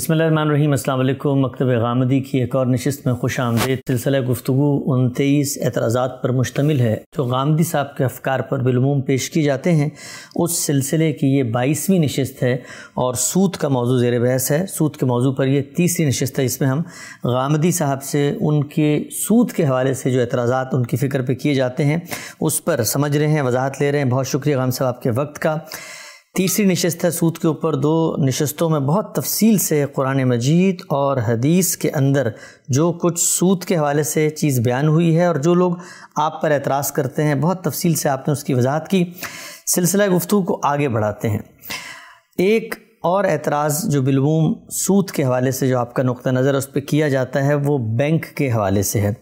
بسم اللہ الرحمن الرحیم، السلام علیکم۔ مکتب غامدی کی ایک اور نشست میں خوش آمدید۔ سلسلہ گفتگو انتیس اعتراضات پر مشتمل ہے۔ جو غامدی صاحب کے افکار پر بالعموم پیش کی جاتے ہیں، اس سلسلے کی یہ بائیسویں نشست ہے اور سود کا موضوع زیر بحث ہے۔ سود کے موضوع پر یہ تیسری نشست ہے۔ اس میں ہم غامدی صاحب سے، ان کے سود کے حوالے سے جو اعتراضات ان کی فکر پہ کیے جاتے ہیں، اس پر سمجھ رہے ہیں، وضاحت لے رہے ہیں۔ بہت شکریہ غام صاحب آپ کے وقت کا۔ تیسری نشست ہے سود کے اوپر دو نشستوں میں بہت تفصیل سے قرآن مجید اور حدیث کے اندر جو کچھ سود کے حوالے سے چیز بیان ہوئی ہے اور جو لوگ آپ پر اعتراض کرتے ہیں، بہت تفصیل سے آپ نے اس کی وضاحت کی۔ سلسلہ گفتگو کو آگے بڑھاتے ہیں۔ ایک اور اعتراض جو بالعموم سود کے حوالے سے جو آپ کا نقطہ نظر اس پہ کیا جاتا ہے، وہ بینک کے حوالے سے ہے۔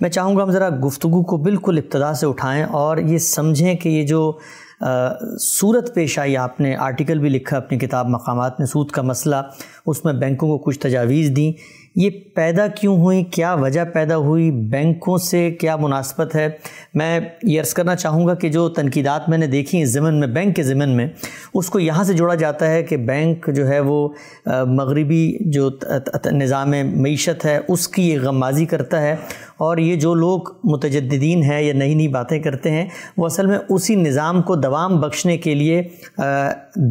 میں چاہوں گا ہم ذرا گفتگو کو بالکل ابتدا سے اٹھائیں اور یہ سمجھیں کہ یہ جو صورت پیش آئی، آپ نے آرٹیکل بھی لکھا اپنی کتاب مقامات میں، سود کا مسئلہ، اس میں بینکوں کو کچھ تجاویز دیں۔ یہ پیدا کیوں ہوئی کیا وجہ پیدا ہوئی؟ بینکوں سے کیا مناسبت ہے؟ میں یہ عرض کرنا چاہوں گا کہ جو تنقیدات میں نے دیکھی اس ضمن میں، بینک کے ضمن میں، اس کو یہاں سے جوڑا جاتا ہے کہ بینک جو ہے وہ مغربی جو نظام معیشت ہے، اس کی یہ غمازی کرتا ہے۔ اور یہ جو لوگ متجددین ہیں یا نئی نئی باتیں کرتے ہیں، وہ اصل میں اسی نظام کو دوام بخشنے کے لیے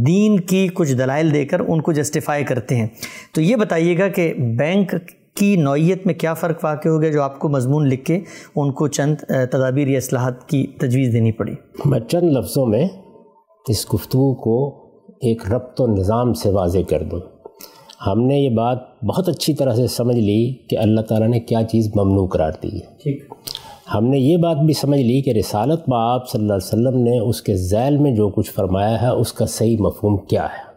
دین کی کچھ دلائل دے کر ان کو جسٹیفائی کرتے ہیں۔ تو یہ بتائیے گا کہ بینک کی نوعیت میں کیا فرق واقع ہو گیا جو آپ کو مضمون لکھ کے ان کو چند تدابیر یا اصلاحات کی تجویز دینی پڑی؟ میں چند لفظوں میں اس گفتگو کو ایک ربط و نظام سے واضح کر دوں۔ ہم نے یہ بات بہت اچھی طرح سے سمجھ لی کہ اللہ تعالیٰ نے کیا چیز ممنوع قرار دی ہے۔ ہم نے یہ بات بھی سمجھ لی کہ رسالت باپ صلی اللہ علیہ وسلم نے اس کے ذیل میں جو کچھ فرمایا ہے اس کا صحیح مفہوم کیا ہے۔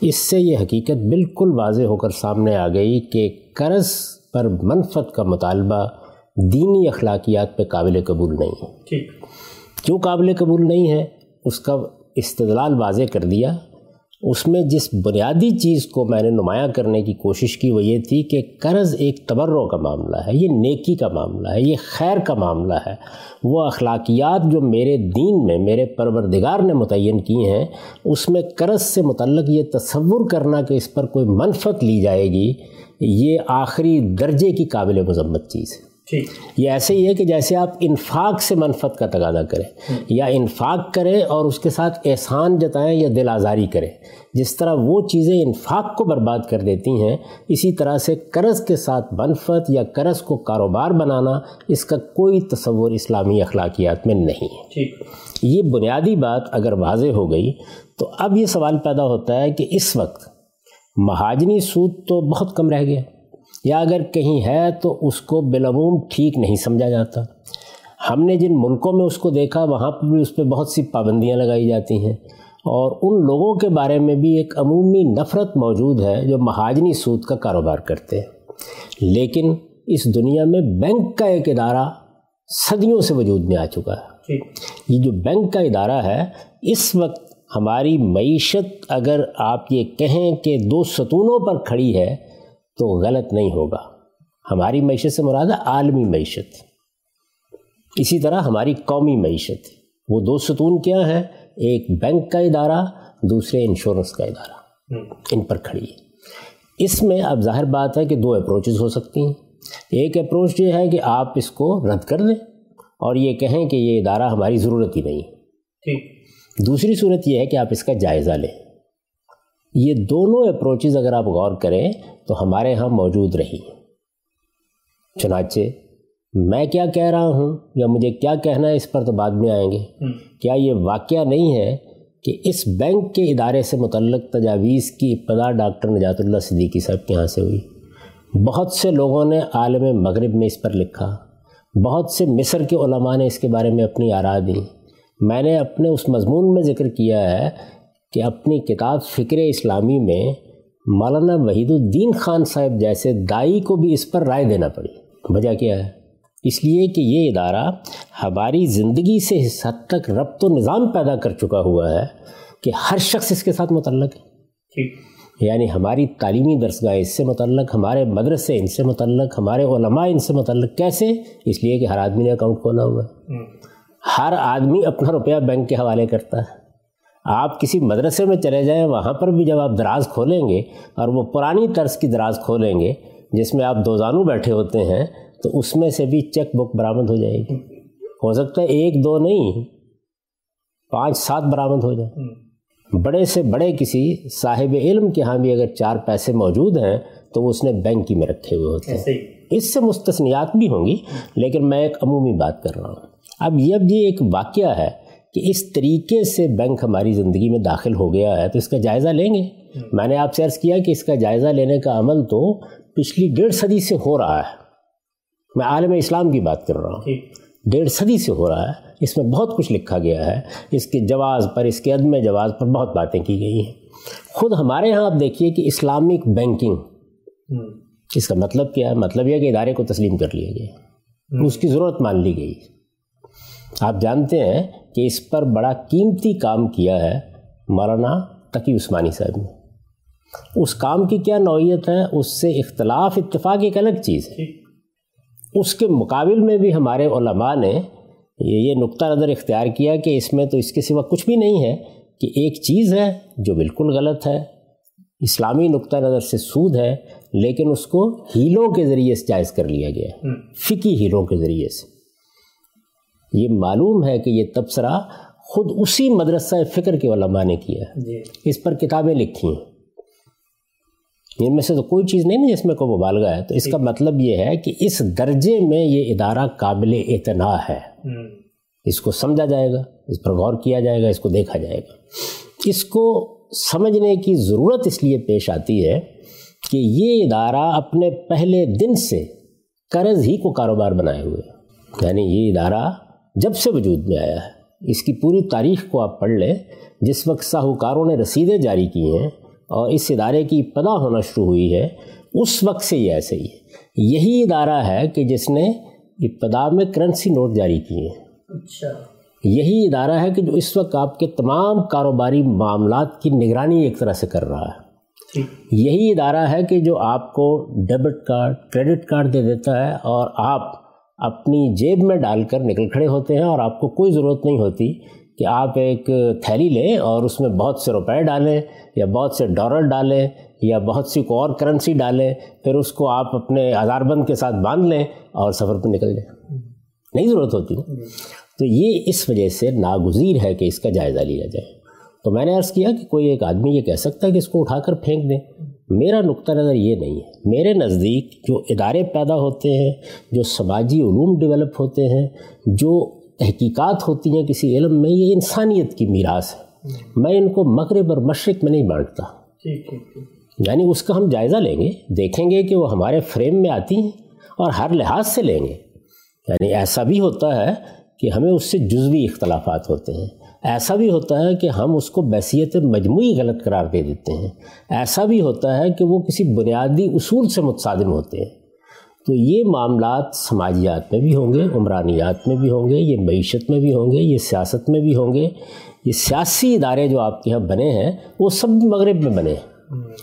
اس سے یہ حقیقت بالکل واضح ہو کر سامنے آ گئی کہ قرض پر منفت کا مطالبہ دینی اخلاقیات پہ قابل قبول نہیں ہے۔ کیوں قابل قبول نہیں ہے؟ اس کا استدلال واضح کر دیا۔ اس میں جس بنیادی چیز کو میں نے نمایاں کرنے کی کوشش کی وہ یہ تھی کہ قرض ایک تبروں کا معاملہ ہے، یہ نیکی کا معاملہ ہے، یہ خیر کا معاملہ ہے۔ وہ اخلاقیات جو میرے دین میں، میرے پروردگار نے متعین کی ہیں، اس میں قرض سے متعلق یہ تصور کرنا کہ اس پر کوئی منفت لی جائے گی، یہ آخری درجے کی قابل مذمت چیز ہے۔ یہ ایسے ہی ہے کہ جیسے آپ انفاق سے منفت کا تقاضا کریں یا انفاق کریں اور اس کے ساتھ احسان جتائیں یا دل آزاری کریں۔ جس طرح وہ چیزیں انفاق کو برباد کر دیتی ہیں اسی طرح سے قرض کے ساتھ منفت یا قرض کو کاروبار بنانا اس کا کوئی تصور اسلامی اخلاقیات میں نہیں ہے۔ یہ بنیادی بات اگر واضح ہو گئی تو اب یہ سوال پیدا ہوتا ہے کہ اس وقت مہاجنی سود تو بہت کم رہ گیا۔ یا اگر کہیں ہے تو اس کو بالعموم ٹھیک نہیں سمجھا جاتا۔ ہم نے جن ملکوں میں اس کو دیکھا وہاں پر بھی اس پہ بہت سی پابندیاں لگائی جاتی ہیں۔ اور ان لوگوں کے بارے میں بھی ایک عمومی نفرت موجود ہے جو مہاجنی سود کا کاروبار کرتے ہیں۔ لیکن اس دنیا میں بینک کا ایک ادارہ صدیوں سے وجود میں آ چکا ہے۔ یہ جو بینک کا ادارہ ہے اس وقت ہماری معیشت اگر آپ یہ کہیں کہ دو ستونوں پر کھڑی ہے تو غلط نہیں ہوگا۔ ہماری معیشت سے مراد ہے عالمی معیشت۔ اسی طرح ہماری قومی معیشت۔ وہ دو ستون کیا ہیں؟ ایک بینک کا ادارہ دوسرے انشورنس کا ادارہ۔ ان پر کھڑی۔ ہے اس میں اب ظاہر بات ہے کہ دو اپروچز ہو سکتی ہیں۔ ایک اپروچ یہ ہے کہ آپ اس کو رد کر دیں اور یہ کہیں کہ یہ ادارہ ہماری ضرورت ہی نہیں۔ دوسری صورت یہ ہے کہ آپ اس کا جائزہ لیں۔ یہ دونوں اپروچز اگر آپ غور کریں تو ہمارے ہاں موجود رہی۔ چنانچہ میں کیا کہہ رہا ہوں یا مجھے کیا کہنا ہے اس پر تو بعد میں آئیں گے۔ کیا یہ واقعہ نہیں ہے کہ اس بینک کے ادارے سے متعلق تجاویز کی ابتدا ڈاکٹر نجات اللہ صدیقی صاحب کے یہاں سے ہوئی۔ بہت سے لوگوں نے عالم مغرب میں اس پر لکھا۔ بہت سے مصر کے علماء نے اس کے بارے میں اپنی آرا دیں میں نے اپنے اس مضمون میں ذکر کیا ہے کہ اپنی کتاب فکر اسلامی میں مولانا وحید الدین خان صاحب جیسے دائی کو بھی اس پر رائے دینا پڑی۔ وجہ کیا ہے؟ اس لیے کہ یہ ادارہ ہماری زندگی سے اس حد تک ربط و نظام پیدا کر چکا ہوا ہے کہ ہر شخص اس کے ساتھ متعلق ہے۔ یعنی ہماری تعلیمی درسگاہ اس سے متعلق ہمارے مدرسے ان سے متعلق ہمارے علماء ان سے متعلق کیسے؟ اس لیے کہ ہر آدمی نے اکاؤنٹ کھولا ہوا ہے۔ ہر آدمی اپنا روپیہ بینک کے حوالے کرتا ہے۔ آپ کسی مدرسے میں چلے جائیں وہاں پر بھی جب آپ دراز کھولیں گے اور وہ پرانی طرز کی دراز کھولیں گے جس میں آپ دو زانو بیٹھے ہوتے ہیں تو اس میں سے بھی چیک بک برآمد ہو جائے گی۔ ہو سکتا ہے ایک دو نہیں پانچ سات برآمد ہو جائے۔ بڑے سے بڑے کسی صاحب علم کے ہاں بھی اگر چار پیسے موجود ہیں تو وہ اس نے بینک کی میں رکھے ہوئے ہوتے ہیں۔ اس سے مستثنیات بھی ہوں گی لیکن میں ایک عمومی بات کر رہا ہوں۔ اب یہ اب یہ ایک واقعہ ہے کہ اس طریقے سے بینک ہماری زندگی میں داخل ہو گیا ہے تو اس کا جائزہ لیں گے۔ میں نے آپ سے عرض کیا کہ اس کا جائزہ لینے کا عمل تو پچھلی ڈیڑھ صدی سے ہو رہا ہے۔ میں عالم اسلام کی بات کر رہا ہوں۔ ڈیڑھ صدی سے ہو رہا ہے۔ اس میں بہت کچھ لکھا گیا ہے۔ اس کے جواز پر اس کے عدم جواز پر بہت باتیں کی گئی ہیں۔ خود ہمارے ہاں آپ دیکھیے کہ اسلامک بینکنگ اس کا مطلب کیا ہے؟ مطلب یہ کہ ادارے کو تسلیم کر لیا گیا اس کی ضرورت مان لی گئی۔ آپ جانتے ہیں کہ اس پر بڑا قیمتی کام کیا ہے مولانا تقی عثمانی صاحب نے۔ اس کام کی کیا نوعیت ہے؟ اس سے اختلاف اتفاق ایک الگ چیز ہے۔ اس کے مقابل میں بھی ہمارے علماء نے یہ نقطہ نظر اختیار کیا کہ اس میں تو اس کے سوا کچھ بھی نہیں ہے کہ ایک چیز ہے جو بالکل غلط ہے۔ اسلامی نقطہ نظر سے سود ہے لیکن اس کو ہیلوں کے ذریعے سے جائز کر لیا گیا۔ فکی ہیلوں کے ذریعے سے۔ یہ معلوم ہے کہ یہ تبصرہ خود اسی مدرسہ فکر کے علماء نے کیا ہے۔ جی۔ اس پر کتابیں لکھی ہیں۔ ان میں سے تو کوئی چیز نہیں جس میں کوئی مبالغہ ہے۔ تو اس کا مطلب یہ ہے کہ اس درجے میں یہ ادارہ قابل اعتنا ہے۔ اس کو سمجھا جائے گا اس پر غور کیا جائے گا اس کو دیکھا جائے گا۔ اس کو سمجھنے کی ضرورت اس لیے پیش آتی ہے کہ یہ ادارہ اپنے پہلے دن سے قرض ہی کو کاروبار بنائے ہوئے یعنی یہ ادارہ جب سے وجود میں آیا ہے۔ اس کی پوری تاریخ کو آپ پڑھ لیں۔ جس وقت ساہوکاروں نے رسیدیں جاری کی ہیں اور اس ادارے کی ابتدا ہونا شروع ہوئی ہے اس وقت سے یہ ایسے ہی۔ ہے یہی ادارہ ہے کہ جس نے ابتدا میں کرنسی نوٹ جاری کیے ہیں۔ اچھا۔ یہی ادارہ ہے کہ جو اس وقت آپ کے تمام کاروباری معاملات کی نگرانی ایک طرح سے کر رہا ہے۔ یہی ادارہ ہے کہ جو آپ کو ڈیبٹ کارڈ کریڈٹ کارڈ دے دیتا ہے اور آپ اپنی جیب میں ڈال کر نکل کھڑے ہوتے ہیں اور آپ کو کوئی ضرورت نہیں ہوتی کہ آپ ایک تھیلی لیں اور اس میں بہت سے روپے ڈالیں یا بہت سے ڈالر ڈالیں یا بہت سی کو اور کرنسی ڈالیں، پھر اس کو آپ اپنے ہزار بند کے ساتھ باندھ لیں اور سفر پہ نکل جائیں۔ نہیں ضرورت ہوتی۔ تو یہ اس وجہ سے ناگزیر ہے کہ اس کا جائزہ لیا جائے۔ تو میں نے عرض کیا کہ کوئی ایک آدمی یہ کہہ سکتا ہے کہ اس کو اٹھا کر پھینک دیں۔ میرا نقطہ نظر یہ نہیں ہے۔ میرے نزدیک جو ادارے پیدا ہوتے ہیں جو سماجی علوم ڈیولپ ہوتے ہیں جو تحقیقات ہوتی ہیں کسی علم میں یہ انسانیت کی میراث ہے۔ میں ان کو مغرب اور مشرق میں نہیں بانٹتا یعنی اس کا ہم جائزہ لیں گے دیکھیں گے کہ وہ ہمارے فریم میں آتی ہیں اور ہر لحاظ سے لیں گے۔ یعنی ایسا بھی ہوتا ہے کہ ہمیں اس سے جزوی اختلافات ہوتے ہیں۔ ایسا بھی ہوتا ہے کہ ہم اس کو بحثیت مجموعی غلط قرار دے دیتے ہیں۔ ایسا بھی ہوتا ہے کہ وہ کسی بنیادی اصول سے متصادم ہوتے ہیں۔ تو یہ معاملات سماجیات میں بھی ہوں گے، عمرانیات میں بھی ہوں گے، یہ معیشت میں بھی ہوں گے، یہ سیاست میں بھی ہوں گے۔ یہ سیاسی ادارے جو آپ کے یہاں بنے ہیں، وہ سب مغرب میں بنے ہیں۔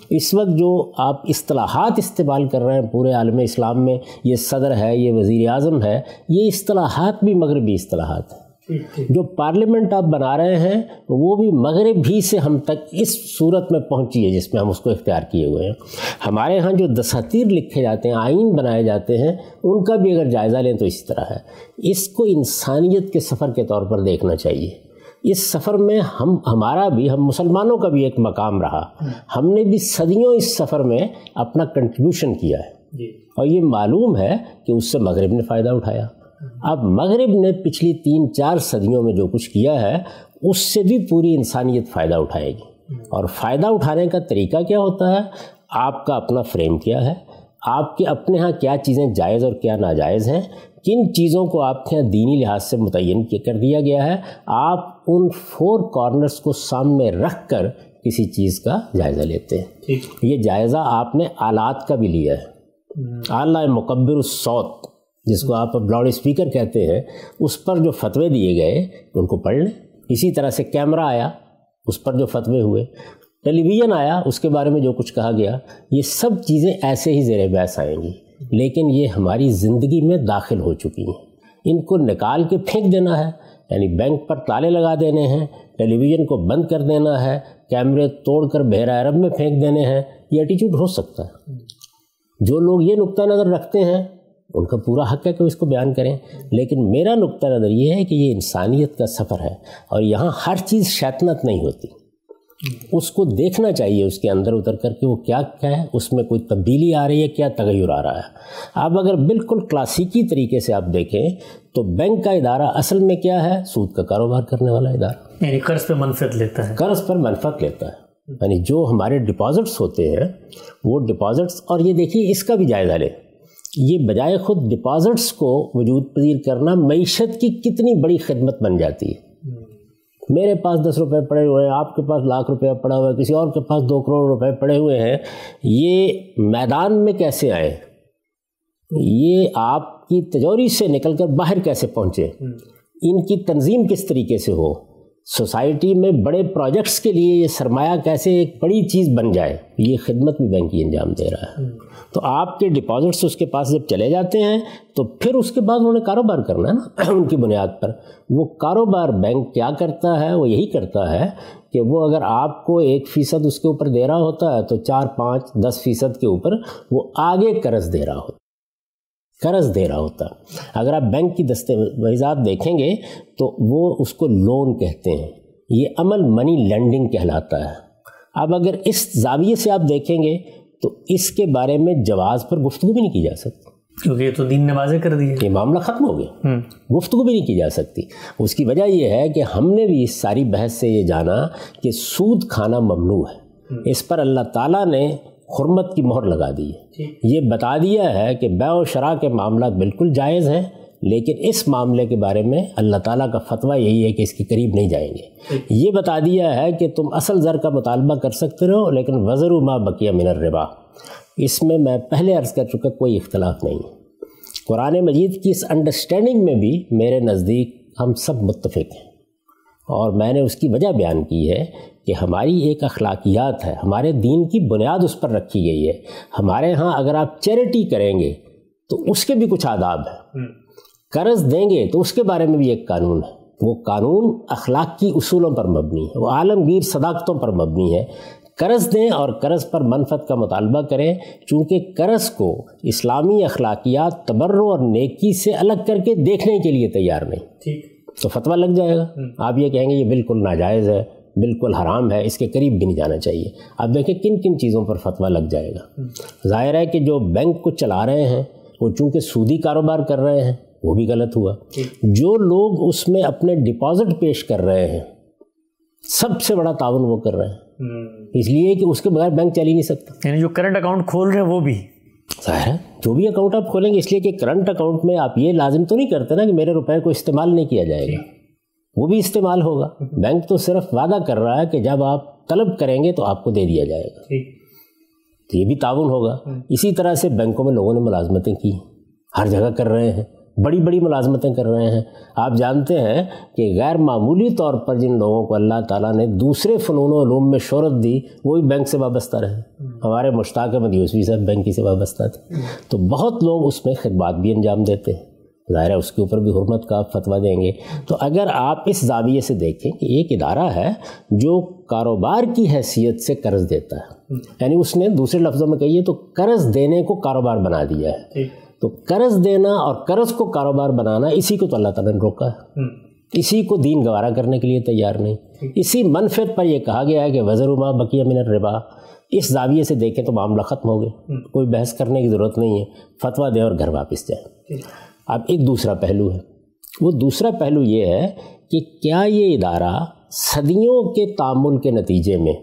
اس وقت جو آپ اصطلاحات استعمال کر رہے ہیں پورے عالم اسلام میں، یہ صدر ہے، یہ وزیر اعظم ہے، یہ اصطلاحات بھی مغربی اصطلاحات ہیں۔ جو پارلیمنٹ آپ بنا رہے ہیں وہ بھی مغرب بھی سے ہم تک اس صورت میں پہنچی ہے جس میں ہم اس کو اختیار کیے ہوئے ہیں۔ ہمارے ہاں جو دساتیر لکھے جاتے ہیں آئین بنائے جاتے ہیں ان کا بھی اگر جائزہ لیں تو اسی طرح ہے۔ اس کو انسانیت کے سفر کے طور پر دیکھنا چاہیے۔ اس سفر میں ہم ہمارا بھی ہم مسلمانوں کا بھی ایک مقام رہا۔ ہم نے بھی صدیوں اس سفر میں اپنا کنٹریبیوشن کیا ہے۔ جی۔ اور یہ معلوم ہے کہ اس سے مغرب نے فائدہ اٹھایا۔ اب مغرب نے پچھلی تین چار صدیوں میں جو کچھ کیا ہے اس سے بھی پوری انسانیت فائدہ اٹھائے گی۔ اور فائدہ اٹھانے کا طریقہ کیا ہوتا ہے؟ آپ کا اپنا فریم کیا ہے؟ آپ کے اپنے ہاں کیا چیزیں جائز اور کیا ناجائز ہیں؟ کن چیزوں کو آپ کے یہاں دینی لحاظ سے متعین کر دیا گیا ہے؟ آپ ان فور کارنرز کو سامنے رکھ کر کسی چیز کا جائزہ لیتے ہیں۔ یہ جائزہ آپ نے آلات کا بھی لیا ہے۔ اعلیٰ مقبر الصوت۔ جس کو آپ اب لاؤڈ اسپیکر کہتے ہیں، اس پر جو فتوے دیے گئے، ان کو پڑھ لیں۔ اسی طرح سے کیمرہ آیا، اس پر جو فتوے ہوئے۔ ٹیلی ویژن آیا، اس کے بارے میں جو کچھ کہا گیا، یہ سب چیزیں ایسے ہی زیر بحث آئیں گی۔ لیکن یہ ہماری زندگی میں داخل ہو چکی ہیں۔ ان کو نکال کے پھینک دینا ہے یعنی بینک پر تالے لگا دینے ہیں، ٹیلی ویژن کو بند کر دینا ہے، کیمرے توڑ کر بحیرہ عرب میں پھینک دینے ہیں۔ یہ ایٹیچیوڈ ہو سکتا ہے۔ جو لوگ یہ نقطہ نظر رکھتے ہیں ان کا پورا حق ہے کہ اس کو بیان کریں۔ لیکن میرا نقطہ نظر یہ ہے کہ یہ انسانیت کا سفر ہے اور یہاں ہر چیز شیطنت نہیں ہوتی۔ اس کو دیکھنا چاہیے اس کے اندر اتر کر کے وہ کیا کیا ہے اس میں کوئی تبدیلی آ رہی ہے کیا تغیر آ رہا ہے۔ آپ اگر بالکل کلاسیکی طریقے سے آپ دیکھیں تو بینک کا ادارہ اصل میں کیا ہے؟ سود کا کاروبار کرنے والا ادارہ۔ یعنی قرض پہ منفت لیتا ہے۔ قرض پر منفت لیتا ہے۔ یعنی جو ہمارے ڈپازٹس ہوتے ہیں وہ ڈپازٹس اور یہ دیکھیے اس کا بھی جائزہ لے۔ یہ بجائے خود ڈپازٹس کو وجود پذیر کرنا معیشت کی کتنی بڑی خدمت بن جاتی ہے۔ میرے پاس دس روپے پڑے ہوئے ہیں آپ کے پاس لاکھ روپیہ پڑا ہوا ہے کسی اور کے پاس دو کروڑ روپے پڑے ہوئے ہیں۔ یہ میدان میں کیسے آئے؟ یہ آپ کی تجوری سے نکل کر باہر کیسے پہنچے؟ ان کی تنظیم کس طریقے سے ہو؟ سوسائٹی میں بڑے پروجیکٹس کے لیے یہ سرمایہ کیسے ایک بڑی چیز بن جائے، یہ خدمت بھی بینک کی انجام دے رہا ہے۔ تو آپ کے ڈپازٹس اس کے پاس جب چلے جاتے ہیں، تو پھر اس کے بعد انہوں نے کاروبار کرنا ہے نا، ان کی بنیاد پر۔ وہ کاروبار بینک کیا کرتا ہے؟ وہ یہی کرتا ہے کہ وہ اگر آپ کو ایک فیصد اس کے اوپر دے رہا ہوتا ہے، تو چار پانچ دس فیصد کے اوپر وہ آگے قرض دے رہا ہوتا قرض دے رہا ہوتا۔ اگر آپ بینک کی دستاویزات دیکھیں گے تو وہ اس کو لون کہتے ہیں۔ یہ عمل منی لینڈنگ کہلاتا ہے۔ اب اگر اس زاویے سے آپ دیکھیں گے تو اس کے بارے میں جواز پر گفتگو بھی نہیں کی جا سکتی۔ کیونکہ یہ تو دین نے واضح کر دیا یہ معاملہ ختم ہو گیا۔ گفتگو بھی نہیں کی جا سکتی۔ اس کی وجہ یہ ہے کہ ہم نے بھی اس ساری بحث سے یہ جانا کہ سود کھانا ممنوع ہے۔ اس پر اللہ تعالیٰ نے حرمت کی مہر لگا دی ہے۔ یہ بتا دیا ہے کہ بے و شرح کے معاملات بالکل جائز ہیں لیکن اس معاملے کے بارے میں اللہ تعالیٰ کا فتویٰ یہی ہے کہ اس کے قریب نہیں جائیں گے۔ یہ بتا دیا ہے کہ تم اصل زر کا مطالبہ کر سکتے رہو لیکن وزر و ما بقیہ من الربا۔ اس میں میں پہلے عرض کر چکا کوئی اختلاف نہیں۔ قرآن مجید کی اس انڈرسٹینڈنگ میں بھی میرے نزدیک ہم سب متفق ہیں۔ اور میں نے اس کی وجہ بیان کی ہے کہ ہماری ایک اخلاقیات ہے ہمارے دین کی بنیاد اس پر رکھی گئی ہے۔ ہمارے ہاں اگر آپ چیریٹی کریں گے تو اس کے بھی کچھ آداب ہیں۔ قرض دیں گے تو اس کے بارے میں بھی ایک قانون ہے۔ وہ قانون اخلاق کی اصولوں پر مبنی ہے۔ وہ عالمگیر صداقتوں پر مبنی ہے۔ قرض دیں اور قرض پر منفت کا مطالبہ کریں چونکہ قرض کو اسلامی اخلاقیات تبرو اور نیکی سے الگ کر کے دیکھنے کے لیے تیار نہیں۔ تو فتویٰ لگ جائے گا۔ آپ یہ کہیں گے یہ بالکل ناجائز ہے۔ بالکل حرام ہے اس کے قریب بھی نہیں جانا چاہیے۔ اب دیکھیں کن کن چیزوں پر فتویٰ لگ جائے گا۔ ظاہر ہے کہ جو بینک کو چلا رہے ہیں وہ چونکہ سودی کاروبار کر رہے ہیں وہ بھی غلط ہوا۔ جو لوگ اس میں اپنے ڈپازٹ پیش کر رہے ہیں سب سے بڑا تعاون وہ کر رہے ہیں۔ اس لیے کہ اس کے بغیر بینک چل ہی نہیں سکتا۔ یعنی جو کرنٹ اکاؤنٹ کھول رہے ہیں وہ بھی۔ ظاہر ہے جو بھی اکاؤنٹ آپ کھولیں گے اس لیے کہ کرنٹ اکاؤنٹ میں آپ یہ لازم تو نہیں کرتے نا کہ میرے روپے کو استعمال نہیں کیا جائے گا۔ وہ بھی استعمال ہوگا۔ بینک تو صرف وعدہ کر رہا ہے کہ جب آپ طلب کریں گے تو آپ کو دے دیا جائے گا۔ تو یہ بھی تعاون ہوگا۔ اسی طرح سے بینکوں میں لوگوں نے ملازمتیں کی۔ ہر جگہ کر رہے ہیں۔ بڑی بڑی ملازمتیں کر رہے ہیں۔ آپ جانتے ہیں کہ غیر معمولی طور پر جن لوگوں کو اللہ تعالیٰ نے دوسرے فنون و علوم میں شہرت دی وہی بینک سے وابستہ رہے۔ ہمارے مشتاق احمد یوسفی صاحب بینکی سے وابستہ تھے۔ تو بہت لوگ اس میں خدمات بھی انجام دیتے ہیں۔ ظاہر ہے اس کے اوپر بھی حرمت کا فتویٰ دیں گے۔ تو اگر آپ اس زاویے سے دیکھیں کہ ایک ادارہ ہے جو کاروبار کی حیثیت سے قرض دیتا ہے۔ یعنی اس نے دوسرے لفظوں میں کہیے تو قرض دینے کو کاروبار بنا دیا ہے۔ تو قرض دینا اور قرض کو کاروبار بنانا اسی کو تو اللہ تعالیٰ نے روکا ہے۔ اسی کو دین گوارا کرنے کے لیے تیار نہیں۔ اسی منفرد پر یہ کہا گیا ہے کہ وزر ما بقیہ من الربا۔ اس زاویے سے دیکھیں تو معاملہ ختم ہو گئے۔ کوئی بحث کرنے کی ضرورت نہیں ہے۔ فتویٰ دیں اور گھر واپس جائیں۔ اب ایک دوسرا پہلو ہے۔ وہ دوسرا پہلو یہ ہے کہ کیا یہ ادارہ صدیوں کے تعمل کے نتیجے میں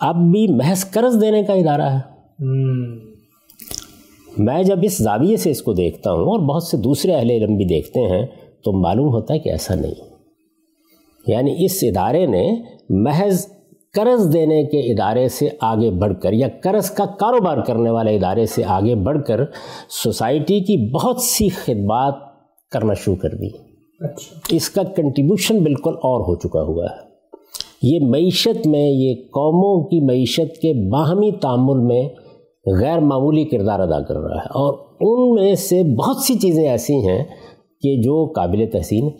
اب بھی محض قرض دینے کا ادارہ ہے۔ میں جب اس زاویے سے اس کو دیکھتا ہوں اور بہت سے دوسرے اہل علم بھی دیکھتے ہیں تو معلوم ہوتا ہے کہ ایسا نہیں۔ یعنی اس ادارے نے محض قرض دینے کے ادارے سے آگے بڑھ کر یا قرض کا کاروبار کرنے والے ادارے سے آگے بڑھ کر سوسائٹی کی بہت سی خدمات کرنا شروع کر دی۔ اچھا۔ اس کا کنٹریبیوشن بالکل اور ہو چکا ہوا ہے۔ یہ معیشت میں یہ قوموں کی معیشت کے باہمی تعمل میں غیر معمولی کردار ادا کر رہا ہے۔ اور ان میں سے بہت سی چیزیں ایسی ہیں کہ جو قابل تحسین